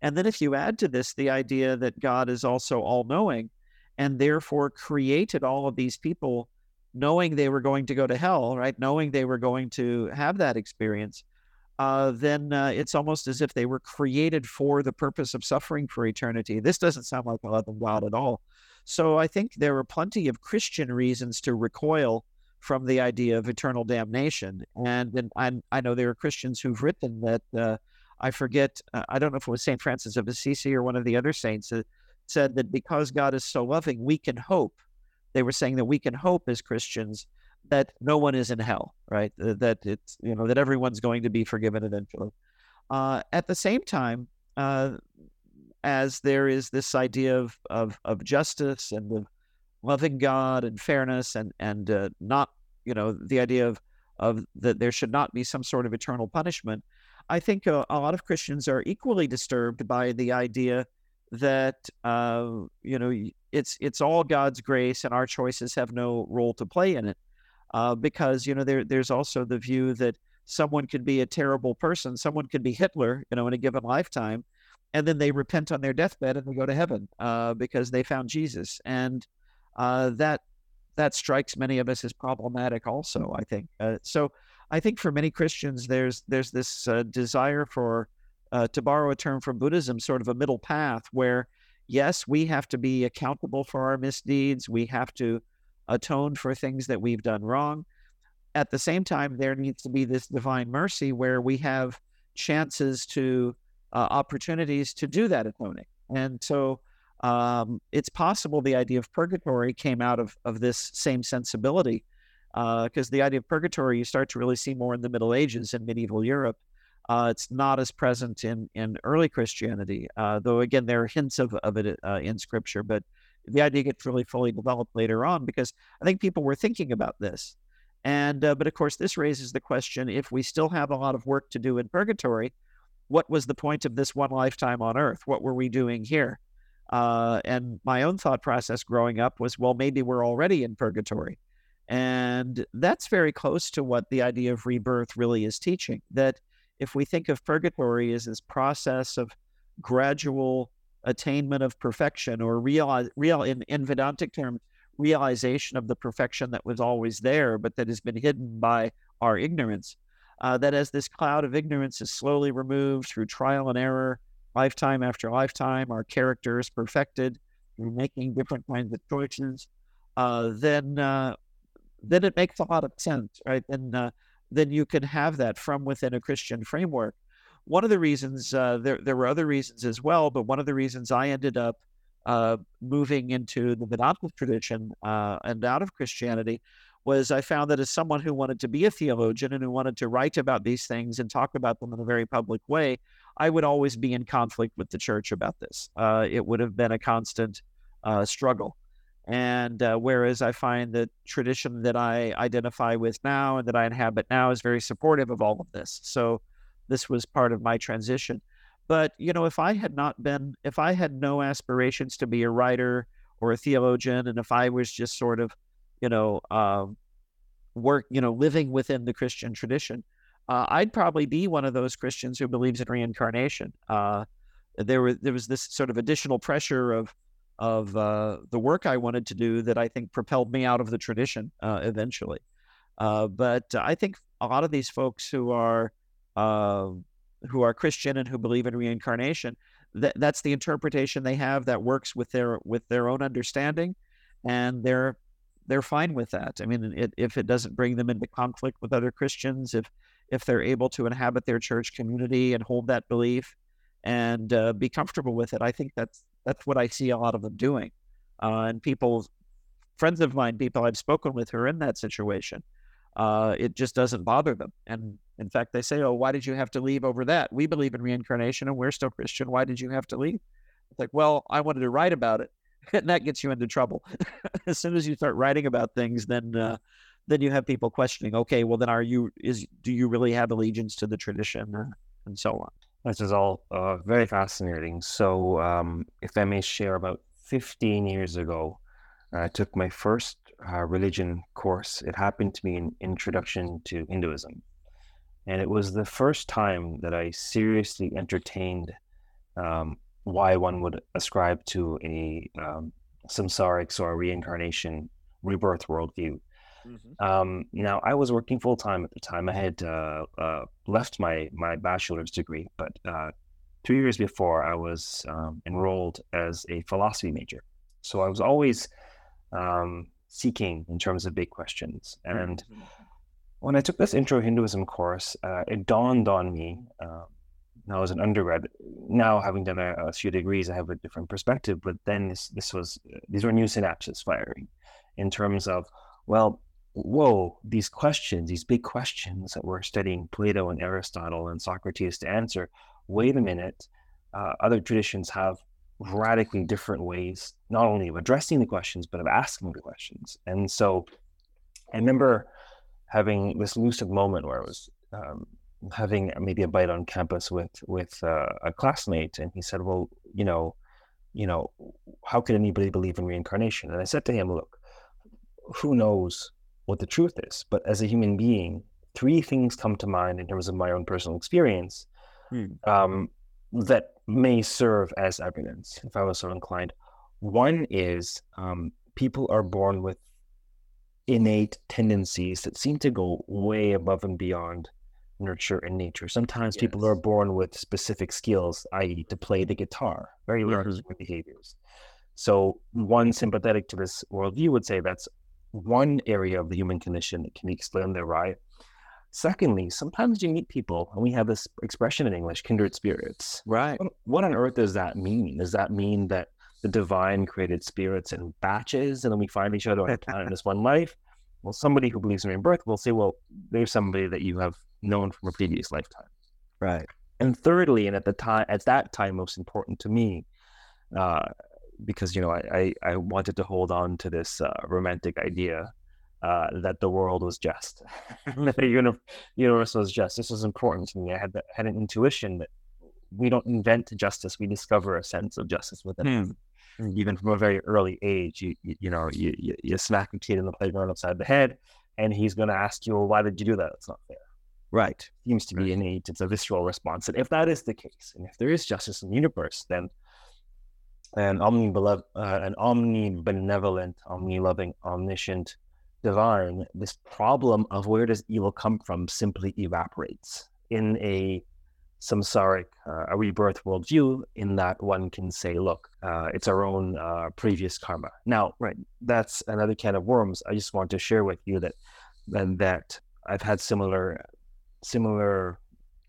And then if you add to this the idea that God is also all knowing and therefore created all of these people knowing they were going to go to hell, right? Knowing they were going to have that experience, uh, then uh, it's almost as if they were created for the purpose of suffering for eternity. This doesn't sound like a loving God at all. So I think there are plenty of Christian reasons to recoil from the idea of eternal damnation. And, and I, I know there are Christians who've written that, uh, I forget, uh, I don't know if it was St. Francis of Assisi or one of the other saints, that said that because God is so loving, we can hope. They were saying that we can hope as Christians that no one is in hell, right? That it's you know that everyone's going to be forgiven eventually. Uh, at the same time, uh, as there is this idea of, of of justice and of loving God and fairness and and uh, not you know the idea of of that there should not be some sort of eternal punishment. I think a, a lot of Christians are equally disturbed by the idea that uh, you know it's it's all God's grace and our choices have no role to play in it uh, because you know there there's also the view that someone could be a terrible person, someone could be Hitler, you know, in a given lifetime, and then they repent on their deathbed and they go to heaven uh, because they found Jesus, and uh, that that strikes many of us as problematic. Also, I think uh, so. I think for many Christians, there's there's this uh, desire for, uh, to borrow a term from Buddhism, sort of a middle path where, yes, we have to be accountable for our misdeeds. We have to atone for things that we've done wrong. At the same time, there needs to be this divine mercy where we have chances to uh, opportunities to do that atoning. And so um, it's possible the idea of purgatory came out of, of this same sensibility because uh, the idea of purgatory you start to really see more in the Middle Ages in medieval Europe. Uh, it's not as present in, in early Christianity, uh, though again there are hints of, of it uh, in Scripture. But the idea gets really fully developed later on because I think people were thinking about this. And uh, but of course, this raises the question: if we still have a lot of work to do in purgatory, what was the point of this one lifetime on Earth? What were we doing here? Uh, and my own thought process growing up was, well, maybe we're already in purgatory. And that's very close to what the idea of rebirth really is teaching. That if we think of purgatory as this process of gradual attainment of perfection or real, real in, in Vedantic terms, realization of the perfection that was always there, but that has been hidden by our ignorance. Uh, that as this cloud of ignorance is slowly removed through trial and error, lifetime after lifetime, our character is perfected through making different kinds of choices, uh, then uh, then it makes a lot of sense, right? And uh, then you can have that from within a Christian framework one of the reasons uh, there there were other reasons as well, but one of the reasons I ended up uh, moving into the Vedanta tradition uh, and out of Christianity was I found that as someone who wanted to be a theologian and who wanted to write about these things and talk about them in a very public way, I would always be in conflict with the church about this. Uh, it would have been a constant uh, struggle. And uh, whereas I find the tradition that I identify with now and that I inhabit now is very supportive of all of this. So this was part of my transition. But, you know, if I had not been, if I had no aspirations to be a writer or a theologian, and if I was just sort of, you know, um, work, you know, living within the Christian tradition, uh, I'd probably be one of those Christians who believes in reincarnation. Uh, there was there was this sort of additional pressure of of uh, the work I wanted to do that I think propelled me out of the tradition uh, eventually. Uh, but I think a lot of these folks who are who are Christian and who believe in reincarnation, that, that's the interpretation they have that works with their with their own understanding, and they're they're fine with that. I mean, it, if it doesn't bring them into conflict with other Christians, if if they're able to inhabit their church community and hold that belief and uh, be comfortable with it, I think that's that's what I see a lot of them doing. Uh, and people, friends of mine, people I've spoken with who are in that situation, uh, it just doesn't bother them. And in fact, they say, "Oh, why did you have to leave over that? We believe in reincarnation, and we're still Christian. Why did you have to leave?" It's like, well, I wanted to write about it, and *laughs* that gets you into trouble. *laughs* as soon as you start writing about things, then uh, then you have people questioning. Okay, well, then are you is do you really have allegiance to the tradition, uh, and so on. This is all uh, very fascinating. So, um, if I may share, about 15 years ago, I took my first uh, religion course. It happened to be an introduction to Hinduism. And it was the first time that I seriously entertained um, why one would ascribe to a um, samsarics or reincarnation rebirth worldview. Mm-hmm. Um, now, I was working full time at the time. I had uh, uh, left my my bachelor's degree, but uh, two years before, I was um, enrolled as a philosophy major. So I was always um, seeking in terms of big questions. And mm-hmm. when I took this Intro Hinduism course, uh, it dawned on me. Um, now, as an undergrad, now having done a, a, few degrees, I have a different perspective. But then this this was these were new synapses firing, in terms of well, whoa, these questions, these big questions that we're studying Plato and Aristotle and Socrates to answer, wait a minute, uh, other traditions have radically different ways, not only of addressing the questions, but of asking the questions. And so I remember having this lucid moment where I was um, having maybe a bite on campus with with uh, a classmate, and he said, "Well, you know, you know, how could anybody believe in reincarnation?" And I said to him, "Look, who knows what the truth is. But as a human being, three things come to mind in terms of my own personal experience hmm. um, that may serve as evidence if I was so inclined. One is um, people are born with innate tendencies that seem to go way above and beyond nurture and nature. Sometimes yes. people are born with specific skills, i.e., to play the guitar, very learned mm-hmm. behaviors. So, one sympathetic to this worldview would say that's one area of the human condition that can explain their right? Secondly, sometimes you meet people, and we have this expression in English, kindred spirits. Right. What, what on earth does that mean? Does that mean that the divine created spirits in batches and then we find each other on the planet in this *laughs* one life? Well, somebody who believes in rebirth will say, well, there's somebody that you have known from a previous lifetime. Right. And thirdly, and at the time, at that time, most important to me, uh, because you know I, I, I wanted to hold on to this uh, romantic idea uh, that the world was just, *laughs* that the universe was just. This was important to me. I had the, had an intuition that we don't invent justice; we discover a sense of justice within. Hmm. Even from a very early age, you you, you know you, you, you smack a kid in the playground upside the head, and he's going to ask you, well, "Why did you do that? It's not fair." Right. Seems to be innate. It's a visceral response. And if that is the case, and if there is justice in the universe, then an omnibenevolent, uh, an omnibenevolent, omni-loving, omniscient divine, this problem of where does evil come from simply evaporates in a samsaric, uh, a rebirth worldview. In that one can say, look, uh, it's our own uh, previous karma. Now, right, that's another can of worms. I just want to share with you that and that I've had similar similar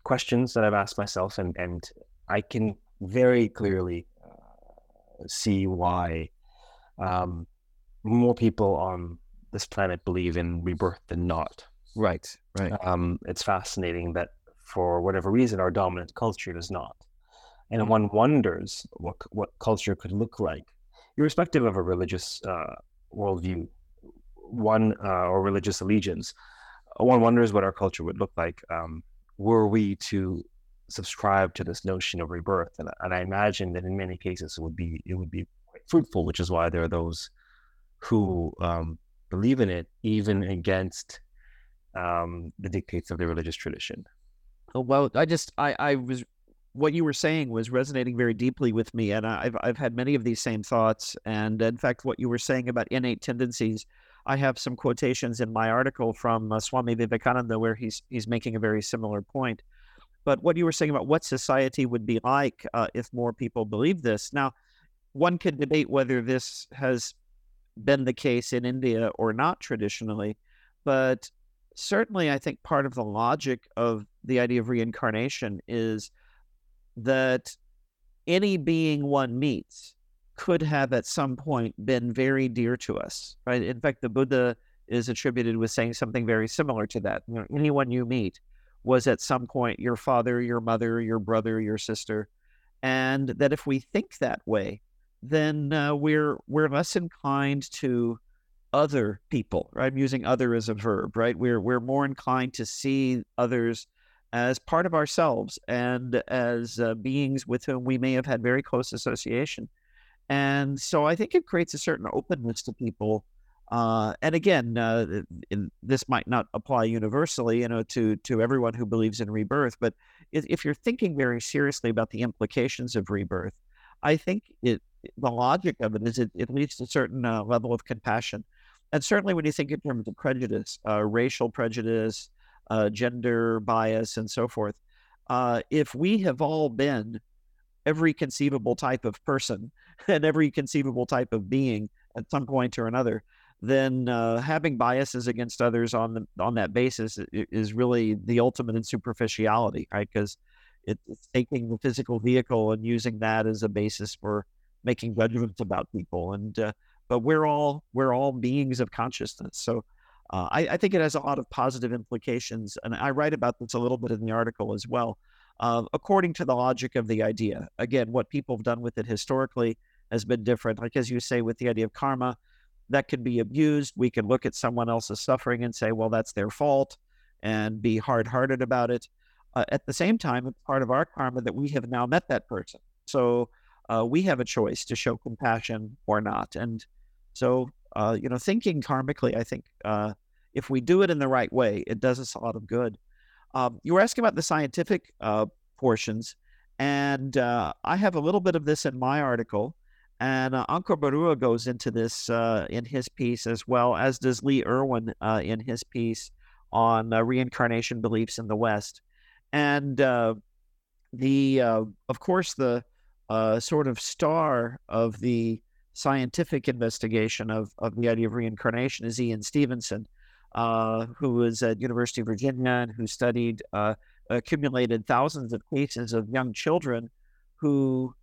questions that I've asked myself, and and I can very clearly see why um, more people on this planet believe in rebirth than not. Right, right. Um, it's fascinating that for whatever reason, our dominant culture does not. And one wonders what, what culture could look like, irrespective of a religious uh, worldview, one uh, or religious allegiance. One wonders what our culture would look like um, were we to subscribe to this notion of rebirth. And, and I imagine that in many cases it would be it would be fruitful, which is why there are those who um, believe in it, even against um, the dictates of the religious tradition. Oh, well, I just I I was what you were saying was resonating very deeply with me, and I've I've had many of these same thoughts. And in fact, what you were saying about innate tendencies, I have some quotations in my article from uh, Swami Vivekananda where he's he's making a very similar point. But what you were saying about what society would be like uh, if more people believe this. Now, one could debate whether this has been the case in India or not traditionally, but certainly I think part of the logic of the idea of reincarnation is that any being one meets could have at some point been very dear to us, right? In fact, the Buddha is attributed with saying something very similar to that. You know, anyone you meet was at some point your father, your mother, your brother, your sister, and that if we think that way, then uh, we're we're less inclined to other people. Right? I'm using "other" as a verb. Right? We're we're more inclined to see others as part of ourselves and as uh, beings with whom we may have had very close association. And so I think it creates a certain openness to people. Uh, and again, uh, in, this might not apply universally, you know, to to everyone who believes in rebirth. But if, if you're thinking very seriously about the implications of rebirth, I think it the logic of it is it, it leads to a certain uh, level of compassion. And certainly when you think in terms of prejudice, uh, racial prejudice, uh, gender bias, and so forth, uh, if we have all been every conceivable type of person *laughs* and every conceivable type of being at some point or another, then uh, having biases against others on the, on that basis is really the ultimate in superficiality, right? Because it's taking the physical vehicle and using that as a basis for making judgments about people. And uh, but we're all we're all beings of consciousness. So uh, I, I, think it has a lot of positive implications, and I write about this a little bit in the article as well. Uh, according to the logic of the idea, again, what people have done with it historically has been different. Like as you say, with the idea of karma, that could be abused. We can look at someone else's suffering and say, well, that's their fault, and be hard-hearted about it. Uh, at the same time, it's part of our karma that we have now met that person. So uh, we have a choice to show compassion or not. And so, uh, you know, thinking karmically, I think uh, if we do it in the right way, it does us a lot of good. Um, you were asking about the scientific uh, portions, and uh, I have a little bit of this in my article. And uh, Ankur Barua goes into this uh, in his piece as well, as does Lee Irwin in his piece on reincarnation beliefs in the West. And the, of course, the uh, sort of star of the scientific investigation of, of the idea of reincarnation is Ian Stevenson, uh, who was at University of Virginia and who studied, uh, accumulated thousands of cases of young children who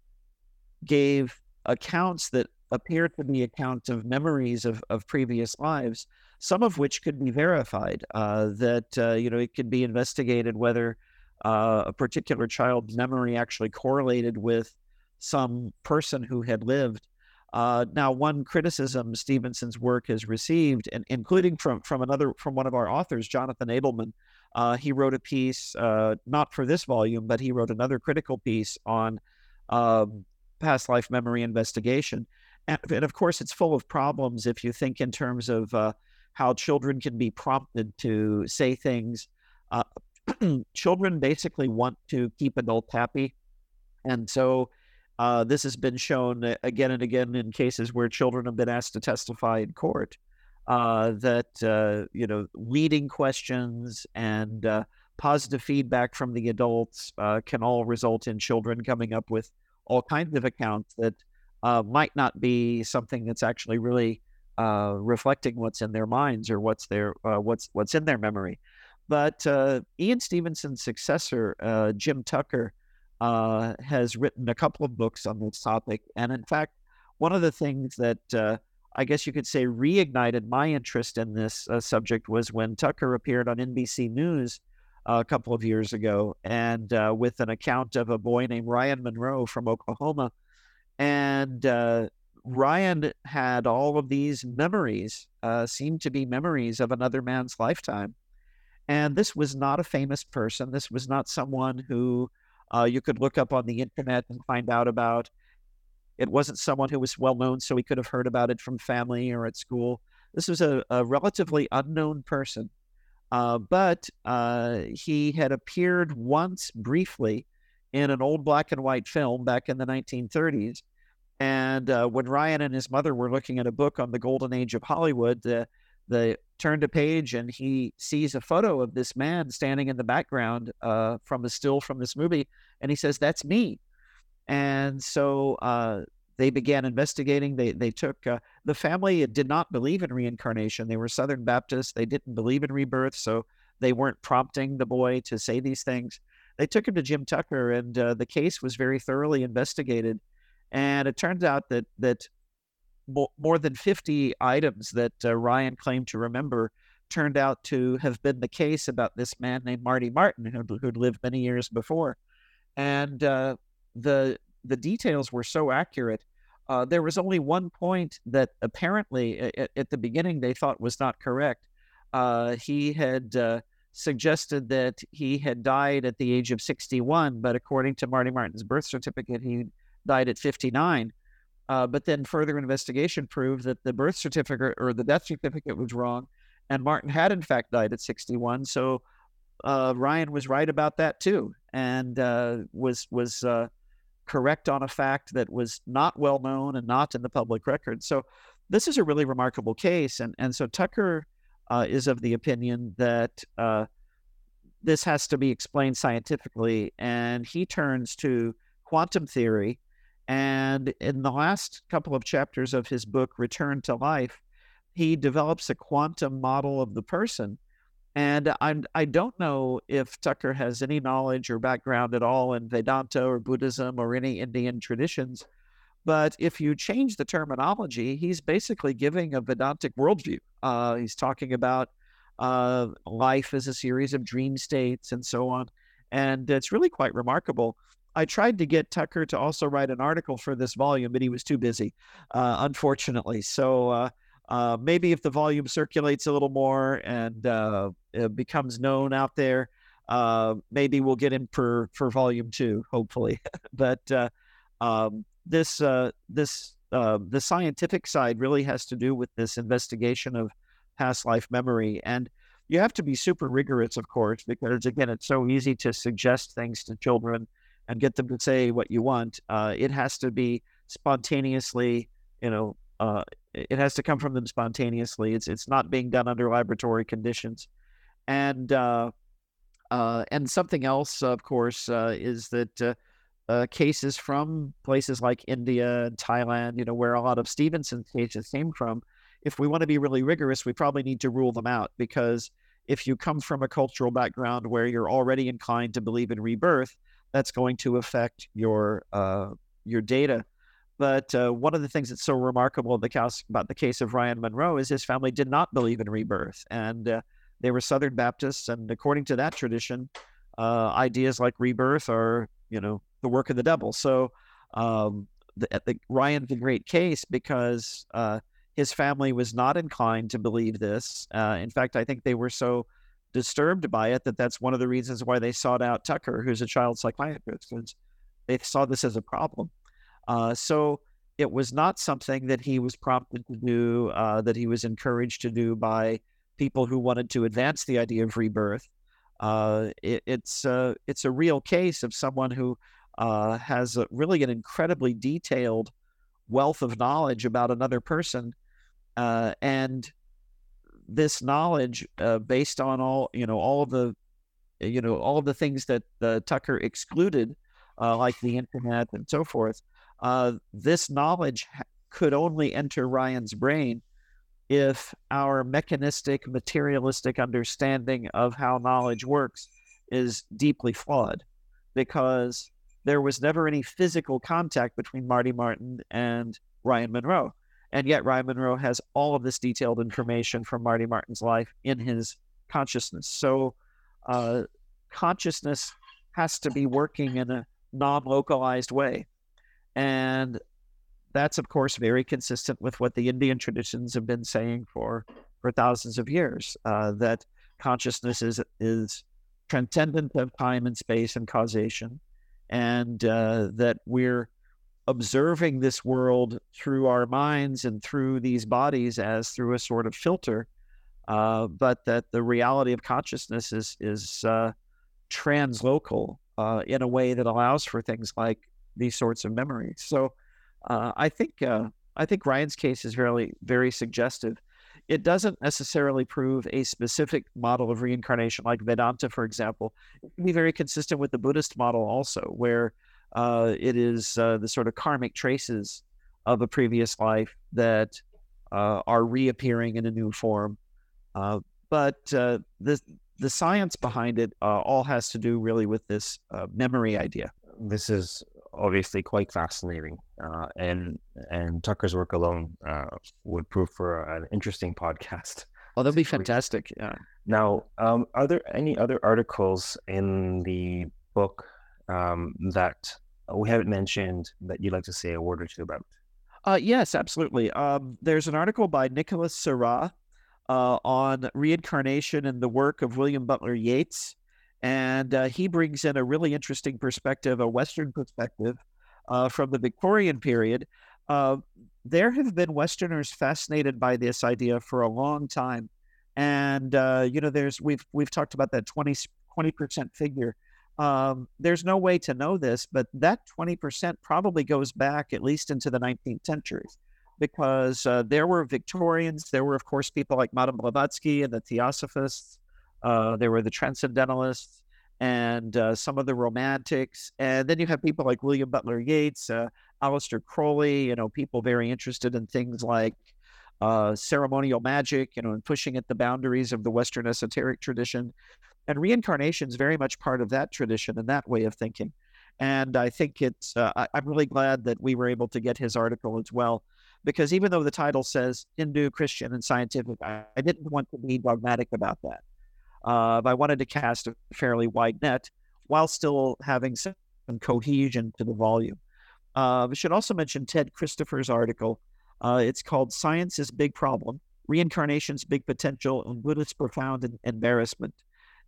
gave accounts that appeared to be accounts of memories of, of previous lives, some of which could be verified. Uh, that uh, you know it could be investigated whether uh, a particular child's memory actually correlated with some person who had lived. Uh, now, one criticism Stevenson's work has received, and including from from another from one of our authors, Jonathan Edelmann, uh, he wrote a piece uh, not for this volume, but he wrote another critical piece on um, past life memory investigation, and, and, of course, it's full of problems if you think in terms of uh, how children can be prompted to say things. Uh, *clears throat* children basically want to keep adults happy, and so uh, this has been shown uh, again and again in cases where children have been asked to testify in court. Uh, that uh, you know, leading questions and uh, positive feedback from the adults uh, can all result in children coming up with all kinds of accounts that might not be something that's actually really reflecting what's in their minds or what's their what's what's in their memory. But Ian Stevenson's successor, Jim Tucker, uh, has written a couple of books on this topic. And in fact, one of the things that uh, I guess you could say reignited my interest in this uh, subject was when Tucker appeared on NBC News uh, a couple of years ago and uh, with an account of a boy named Ryan Monroe from Oklahoma. And uh, Ryan had all of these memories, seemed to be memories of another man's lifetime. And this was not a famous person. This was not someone who uh, you could look up on the internet and find out about. It wasn't someone who was well known, so he could have heard about it from family or at school. This was a, a relatively unknown person, uh, but uh, he had appeared once briefly in an old black and white film back in the 1930s. And uh, when Ryan and his mother were looking at a book on the golden age of Hollywood, the the turned a page and he sees a photo of this man standing in the background uh, from a still from this movie, and he says, "That's me." And so uh, they began investigating. They they took uh, the family did not believe in reincarnation. They were Southern Baptists. They didn't believe in rebirth, so they weren't prompting the boy to say these things. They took him to Jim Tucker, and uh, the case was very thoroughly investigated. And it turns out that that more than 50 items that uh, Ryan claimed to remember turned out to have been the case about this man named Marty Martin, who'd, who'd lived many years before. And uh, the the details were so accurate. Uh, there was only one point that apparently at, at, the beginning they thought was not correct. Uh, he had uh, suggested that he had died at the age of 61, but according to Marty Martin's birth certificate, he died at 59. Uh, but then further investigation proved that the birth certificate or the death certificate was wrong, and Martin had in fact died at 61. So uh, Ryan was right about that too, and uh, was was uh, correct on a fact that was not well known and not in the public record. So this is a really remarkable case, and and so Tucker uh, is of the opinion that uh, this has to be explained scientifically, and he turns to quantum theory and in the last couple of chapters of his book, Return to Life, he develops a quantum model of the person. And I'm, I don't know if Tucker has any knowledge or background at all in Vedanta or Buddhism or any Indian traditions. But if you change the terminology, he's basically giving a Vedantic worldview. Uh, he's talking about uh, life as a series of dream states and so on. And it's really quite remarkable. I tried to get Tucker to also write an article for this volume, but he was too busy, uh, unfortunately. So uh, uh, maybe if the volume circulates a little more and uh, becomes known out there, uh, maybe we'll get him for for volume two, hopefully. *laughs* but uh, um, this this the scientific side really has to do with this investigation of past life memory and you have to be super rigorous, of course, because again, it's so easy to suggest things to children and get them to say what you want. Uh, it has to be spontaneously, you know, uh, it has to come from them spontaneously. It's it's not being done under laboratory conditions, and uh, uh and something else, of course, uh, is that uh, cases from places like India and Thailand, you know, where a lot of Stevenson's cases came from. If we want to be really rigorous, we probably need to rule them out because if you come from a cultural background where you're already inclined to believe in rebirth, that's going to affect your uh, your data. But uh, one of the things that's so remarkable about the case of Ryan Monroe is his family did not believe in rebirth, and uh, they were Southern Baptists, and according to that tradition, uh, ideas like rebirth are you know the work of the devil. So um, the, the, Ryan's a great case because uh, his family was not inclined to believe this. Uh, in fact, I think they were so disturbed by it that that's one of the reasons why they sought out Tucker, who's a child psychiatrist, because they saw this as a problem. Uh, so it was not something that he was prompted to do, uh, that he was encouraged to do by people who wanted to advance the idea of rebirth. Uh, it, it's uh, it's a real case of someone who uh, has a, really an incredibly detailed wealth of knowledge about another person, uh, and this knowledge uh, based on all you know all of the you know all of the things that uh, Tucker excluded, uh, like the internet and so forth. Uh, this knowledge could only enter Ryan's brain if our mechanistic, materialistic understanding of how knowledge works is deeply flawed, because there was never any physical contact between Marty Martin and Ryan Monroe. And yet, Ryan Monroe has all of this detailed information from Marty Martin's life in his consciousness. So, uh, consciousness has to be working in a non localized way. And that's, of course, very consistent with what the Indian traditions have been saying for, for thousands of years uh, that consciousness is, is transcendent of time and space and causation, and uh, that we're observing this world through our minds and through these bodies as through a sort of filter, uh, but that the reality of consciousness is is uh, translocal uh, in a way that allows for things like these sorts of memories. So uh, I think uh, I think Ryan's case is very very suggestive. It doesn't necessarily prove a specific model of reincarnation, like Vedanta, for example. It can be very consistent with the Buddhist model, also, where uh, it is uh, the sort of karmic traces of a previous life that uh, are reappearing in a new form. Uh, but the the science behind it all has to do really with this memory idea. This is obviously quite fascinating, uh, and and Tucker's work alone uh, would prove for an interesting podcast. Oh, that'd be fantastic. Yeah. Now, um, are there any other articles in the book um, that we haven't mentioned that you'd like to say a word or two about? Uh, yes, absolutely. Um, there's an article by Nicholas Seurat uh, on reincarnation and the work of William Butler Yeats. And uh, he brings in a really interesting perspective, a Western perspective uh, from the Victorian period. Uh, there have been Westerners fascinated by this idea for a long time. And, uh, you know, there's, we've, we've talked about that 20, 20% figure. Um, there's no way to know this, but that 20% probably goes back at least into the 19th century because uh, there were Victorians. There were, of course, people like Madame Blavatsky and the Theosophists. Uh, there were the Transcendentalists and uh, some of the Romantics. And then you have people like William Butler Yeats, uh, Aleister Crowley, you know, people very interested in things like uh, ceremonial magic, you know, and pushing at the boundaries of the Western esoteric tradition. And reincarnation is very much part of that tradition and that way of thinking. And I think it's, uh, I, I'm really glad that we were able to get his article as well because even though the title says Hindu, Christian, and scientific, I, I, didn't want to be dogmatic about that. Uh, I wanted to cast a fairly wide net while still having some cohesion to the volume. Uh, I should also mention Ted Christopher's article. Uh, it's called Science's Big Problem Reincarnation's Big Potential and Buddhist Profound Embarrassment.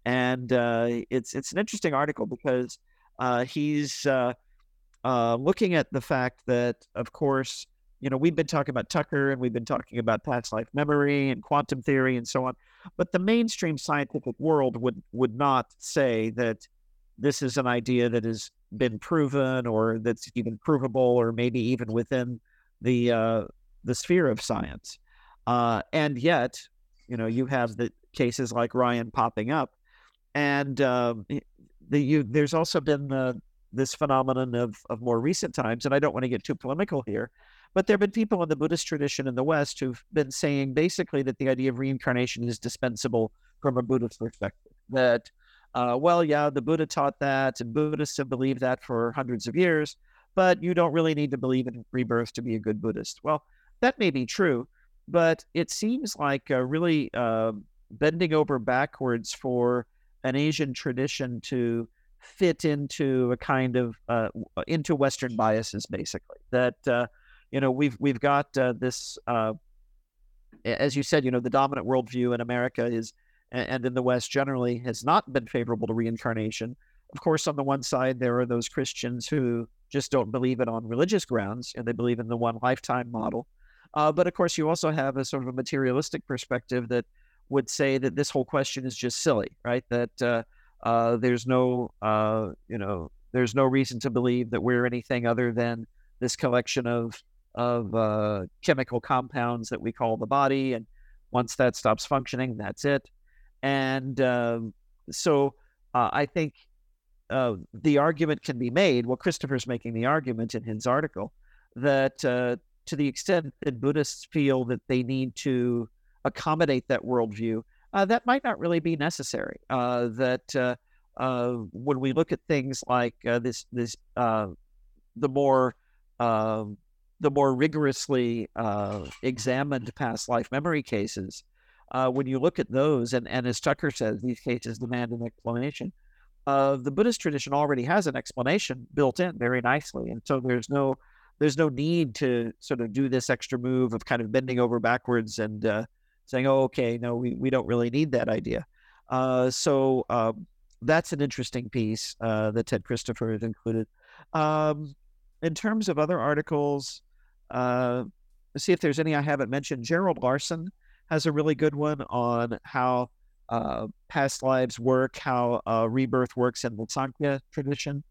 And uh, it's, it's an interesting article because uh, he's uh, looking at the fact that, of course, you know, we've been talking about Tucker and we've been talking about past life memory and quantum theory and so on. But the mainstream scientific world would would not say that this is an idea that has been proven or that's even provable or maybe even within the uh, the sphere of science. Uh, and yet, you know, you have the cases like Ryan popping up, and uh, the, you, there's also been uh, this phenomenon of of more recent times. And I don't want to get too polemical here, but there have been people in the Buddhist tradition in the West who've been saying basically that the idea of reincarnation is dispensable from a Buddhist perspective. That, uh, well, yeah, the Buddha taught that, and Buddhists have believed that for hundreds of years, but you don't really need to believe in rebirth to be a good Buddhist. Well, that may be true, but it seems like uh, really uh, bending over backwards for an Asian tradition to fit into a kind of uh, into Western biases, basically. That uh, you know we've we've got uh, this uh, as you said you know the dominant worldview in america is and in the west generally has not been favorable to reincarnation of course on the one side there are those christians who just don't believe it on religious grounds and they believe in the one lifetime model uh, but of course you also have a sort of a materialistic perspective that would say that this whole question is just silly right that uh, uh, there's no uh, you know there's no reason to believe that we're anything other than this collection of of uh, chemical compounds that we call the body. And once that stops functioning, that's it. And uh, so uh, I think uh, the argument can be made. Well, Christopher's making the argument in his article that to the extent that Buddhists feel that they need to accommodate that worldview, uh, that might not really be necessary. that when we look at things like this, this the more the more rigorously uh, examined past life memory cases, uh, when you look at those, and, and as Tucker says, these cases demand an explanation. Uh, the Buddhist tradition already has an explanation built in very nicely, and so there's no there's no need to sort of do this extra move of kind of bending over backwards and uh, saying, "Oh, okay, no, we, we don't really need that idea." Uh, so um, that's an interesting piece uh, that Ted Christopher has included. Um, in terms of other articles, uh, see if there's any I haven't mentioned. Gerald Larson has a really good one on how uh, past lives work, how uh, rebirth works in the Sankhya tradition,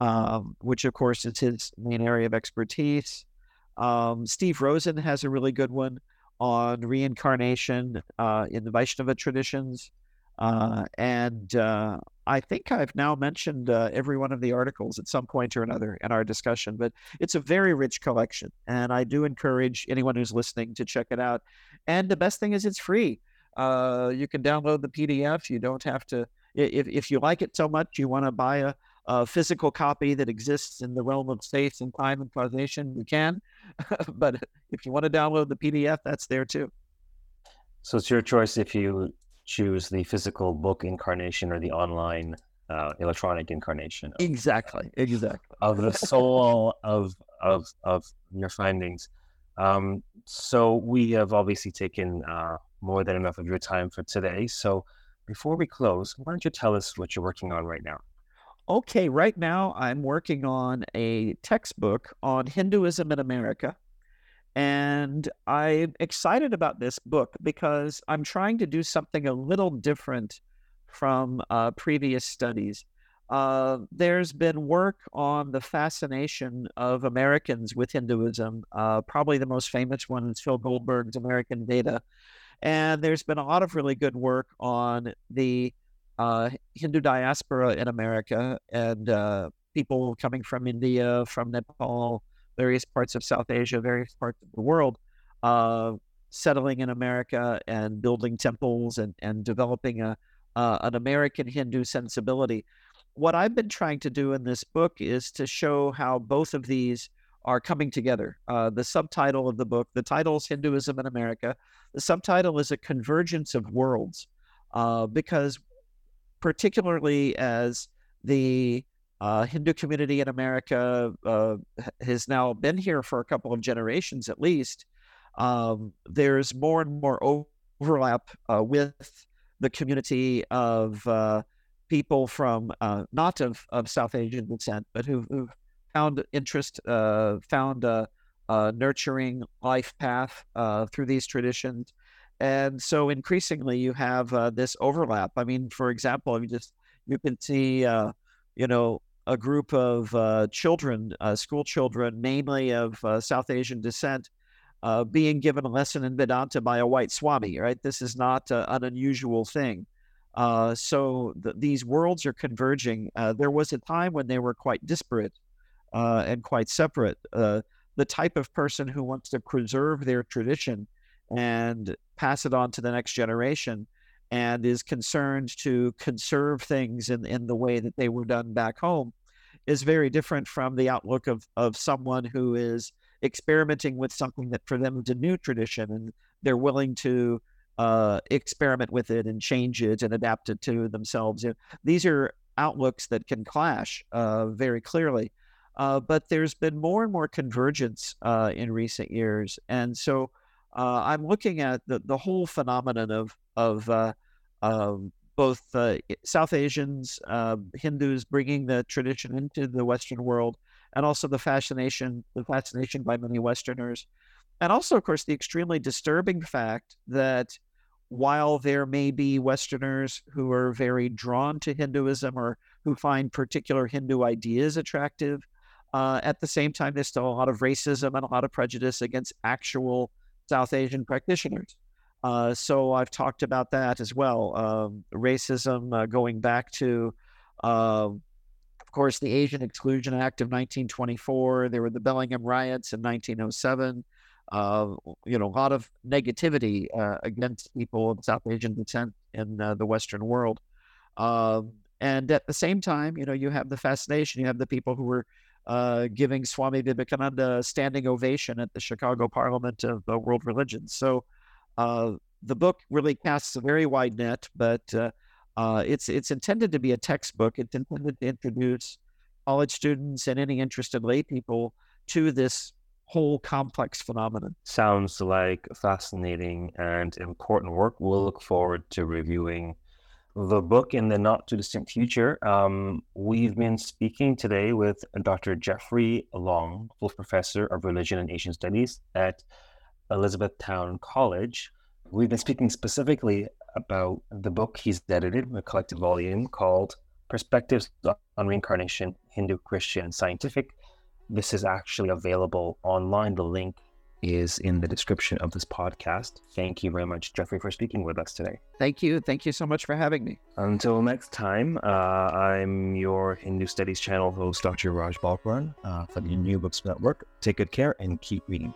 um, which of course is his main area of expertise. Um, Steve Rosen has a really good one on reincarnation uh, in the Vaishnava traditions. Uh, and uh, I think I've now mentioned uh, every one of the articles at some point or another in our discussion, but it's a very rich collection. And I do encourage anyone who's listening to check it out. And the best thing is it's free. Uh, you can download the PDF. You don't have to, if, if you like it so much, you want to buy a, a physical copy that exists in the realm of space and time and causation, you can. *laughs* but if you want to download the PDF, that's there too. So it's your choice if you choose the physical book incarnation or the online uh, electronic incarnation. Of, exactly, exactly. Of the soul of of of your findings. Um, so we have obviously taken uh, more than enough of your time for today. So before we close, why don't you tell us what you're working on right now? Okay, right now I'm working on a textbook on Hinduism in America. And I'm excited about this book because I'm trying to do something a little different from uh, previous studies. Uh, there's been work on the fascination of Americans with Hinduism. Uh, probably the most famous one is Phil Goldberg's American Veda. And there's been a lot of really good work on the uh, Hindu diaspora in America and uh, people coming from India, from Nepal, various parts of South Asia, various parts of the world, uh, settling in America and building temples and, and developing a, uh, an American Hindu sensibility. What I've been trying to do in this book is to show how both of these are coming together. Uh, the subtitle of the book, the title is Hinduism in America. The subtitle is A Convergence of Worlds, because particularly as the uh, Hindu community in America uh, has now been here for a couple of generations at least, um, there's more and more overlap uh, with the community of uh, people from not of, of South Asian descent, but who, who've found interest, uh, found a, a, nurturing life path uh, through these traditions. And so increasingly you have uh, this overlap. I mean, for example, you just you can see, uh, you know, a group of uh, children, uh, school children, mainly of South Asian descent, being given a lesson in Vedanta by a white Swami. Right, this is not an unusual thing. Uh, so the, these worlds are converging. Uh, there was a time when they were quite disparate uh, and quite separate. Uh, the type of person who wants to preserve their tradition and pass it on to the next generation and is concerned to conserve things in, in the way that they were done back home is very different from the outlook of, of someone who is experimenting with something that for them is a new tradition and they're willing to uh, experiment with it and change it and adapt it to themselves. These are outlooks that can clash uh, very clearly. Uh, but there's been more and more convergence uh, in recent years, and so uh, I'm looking at the, the whole phenomenon of of uh, um, both South Asians, um, Hindus bringing the tradition into the Western world, and also the fascination the fascination by many Westerners, and also, of course, the extremely disturbing fact that while there may be Westerners who are very drawn to Hinduism or who find particular Hindu ideas attractive, uh, at the same time, there's still a lot of racism and a lot of prejudice against actual South Asian practitioners. Uh, so I've talked about that as well. Um, racism uh, going back to, um, of course, the Asian Exclusion Act of 1924. There were the Bellingham riots in 1907. Uh, you know, a lot of negativity uh, against people of South Asian descent in uh, the Western world. Um, and at the same time, you know, you have the fascination. You have the people who were uh, giving Swami Vivekananda a standing ovation at the Chicago Parliament of the World Religions. So uh, the book really casts a very wide net, but uh, uh, it's it's intended to be a textbook. It's intended to introduce college students and any interested lay people to this whole complex phenomenon. Sounds like fascinating and important work. We'll look forward to reviewing the book in the not too distant future. Um, we've been speaking today with Dr. Jeffrey Long, full professor of religion and Asian studies at Elizabethtown College. We've been speaking specifically about the book he's edited, a collected volume called Perspectives on Reincarnation, Hindu, Christian, Scientific. This is actually available online. The link is in the description of this podcast. Thank you very much, Jeffrey, for speaking with us today. Thank you. Thank you so much for having me. Until next time, uh, I'm your Hindu Studies channel host, Dr. Raj Balkaran uh, from the New Books Network. Take good care and keep reading.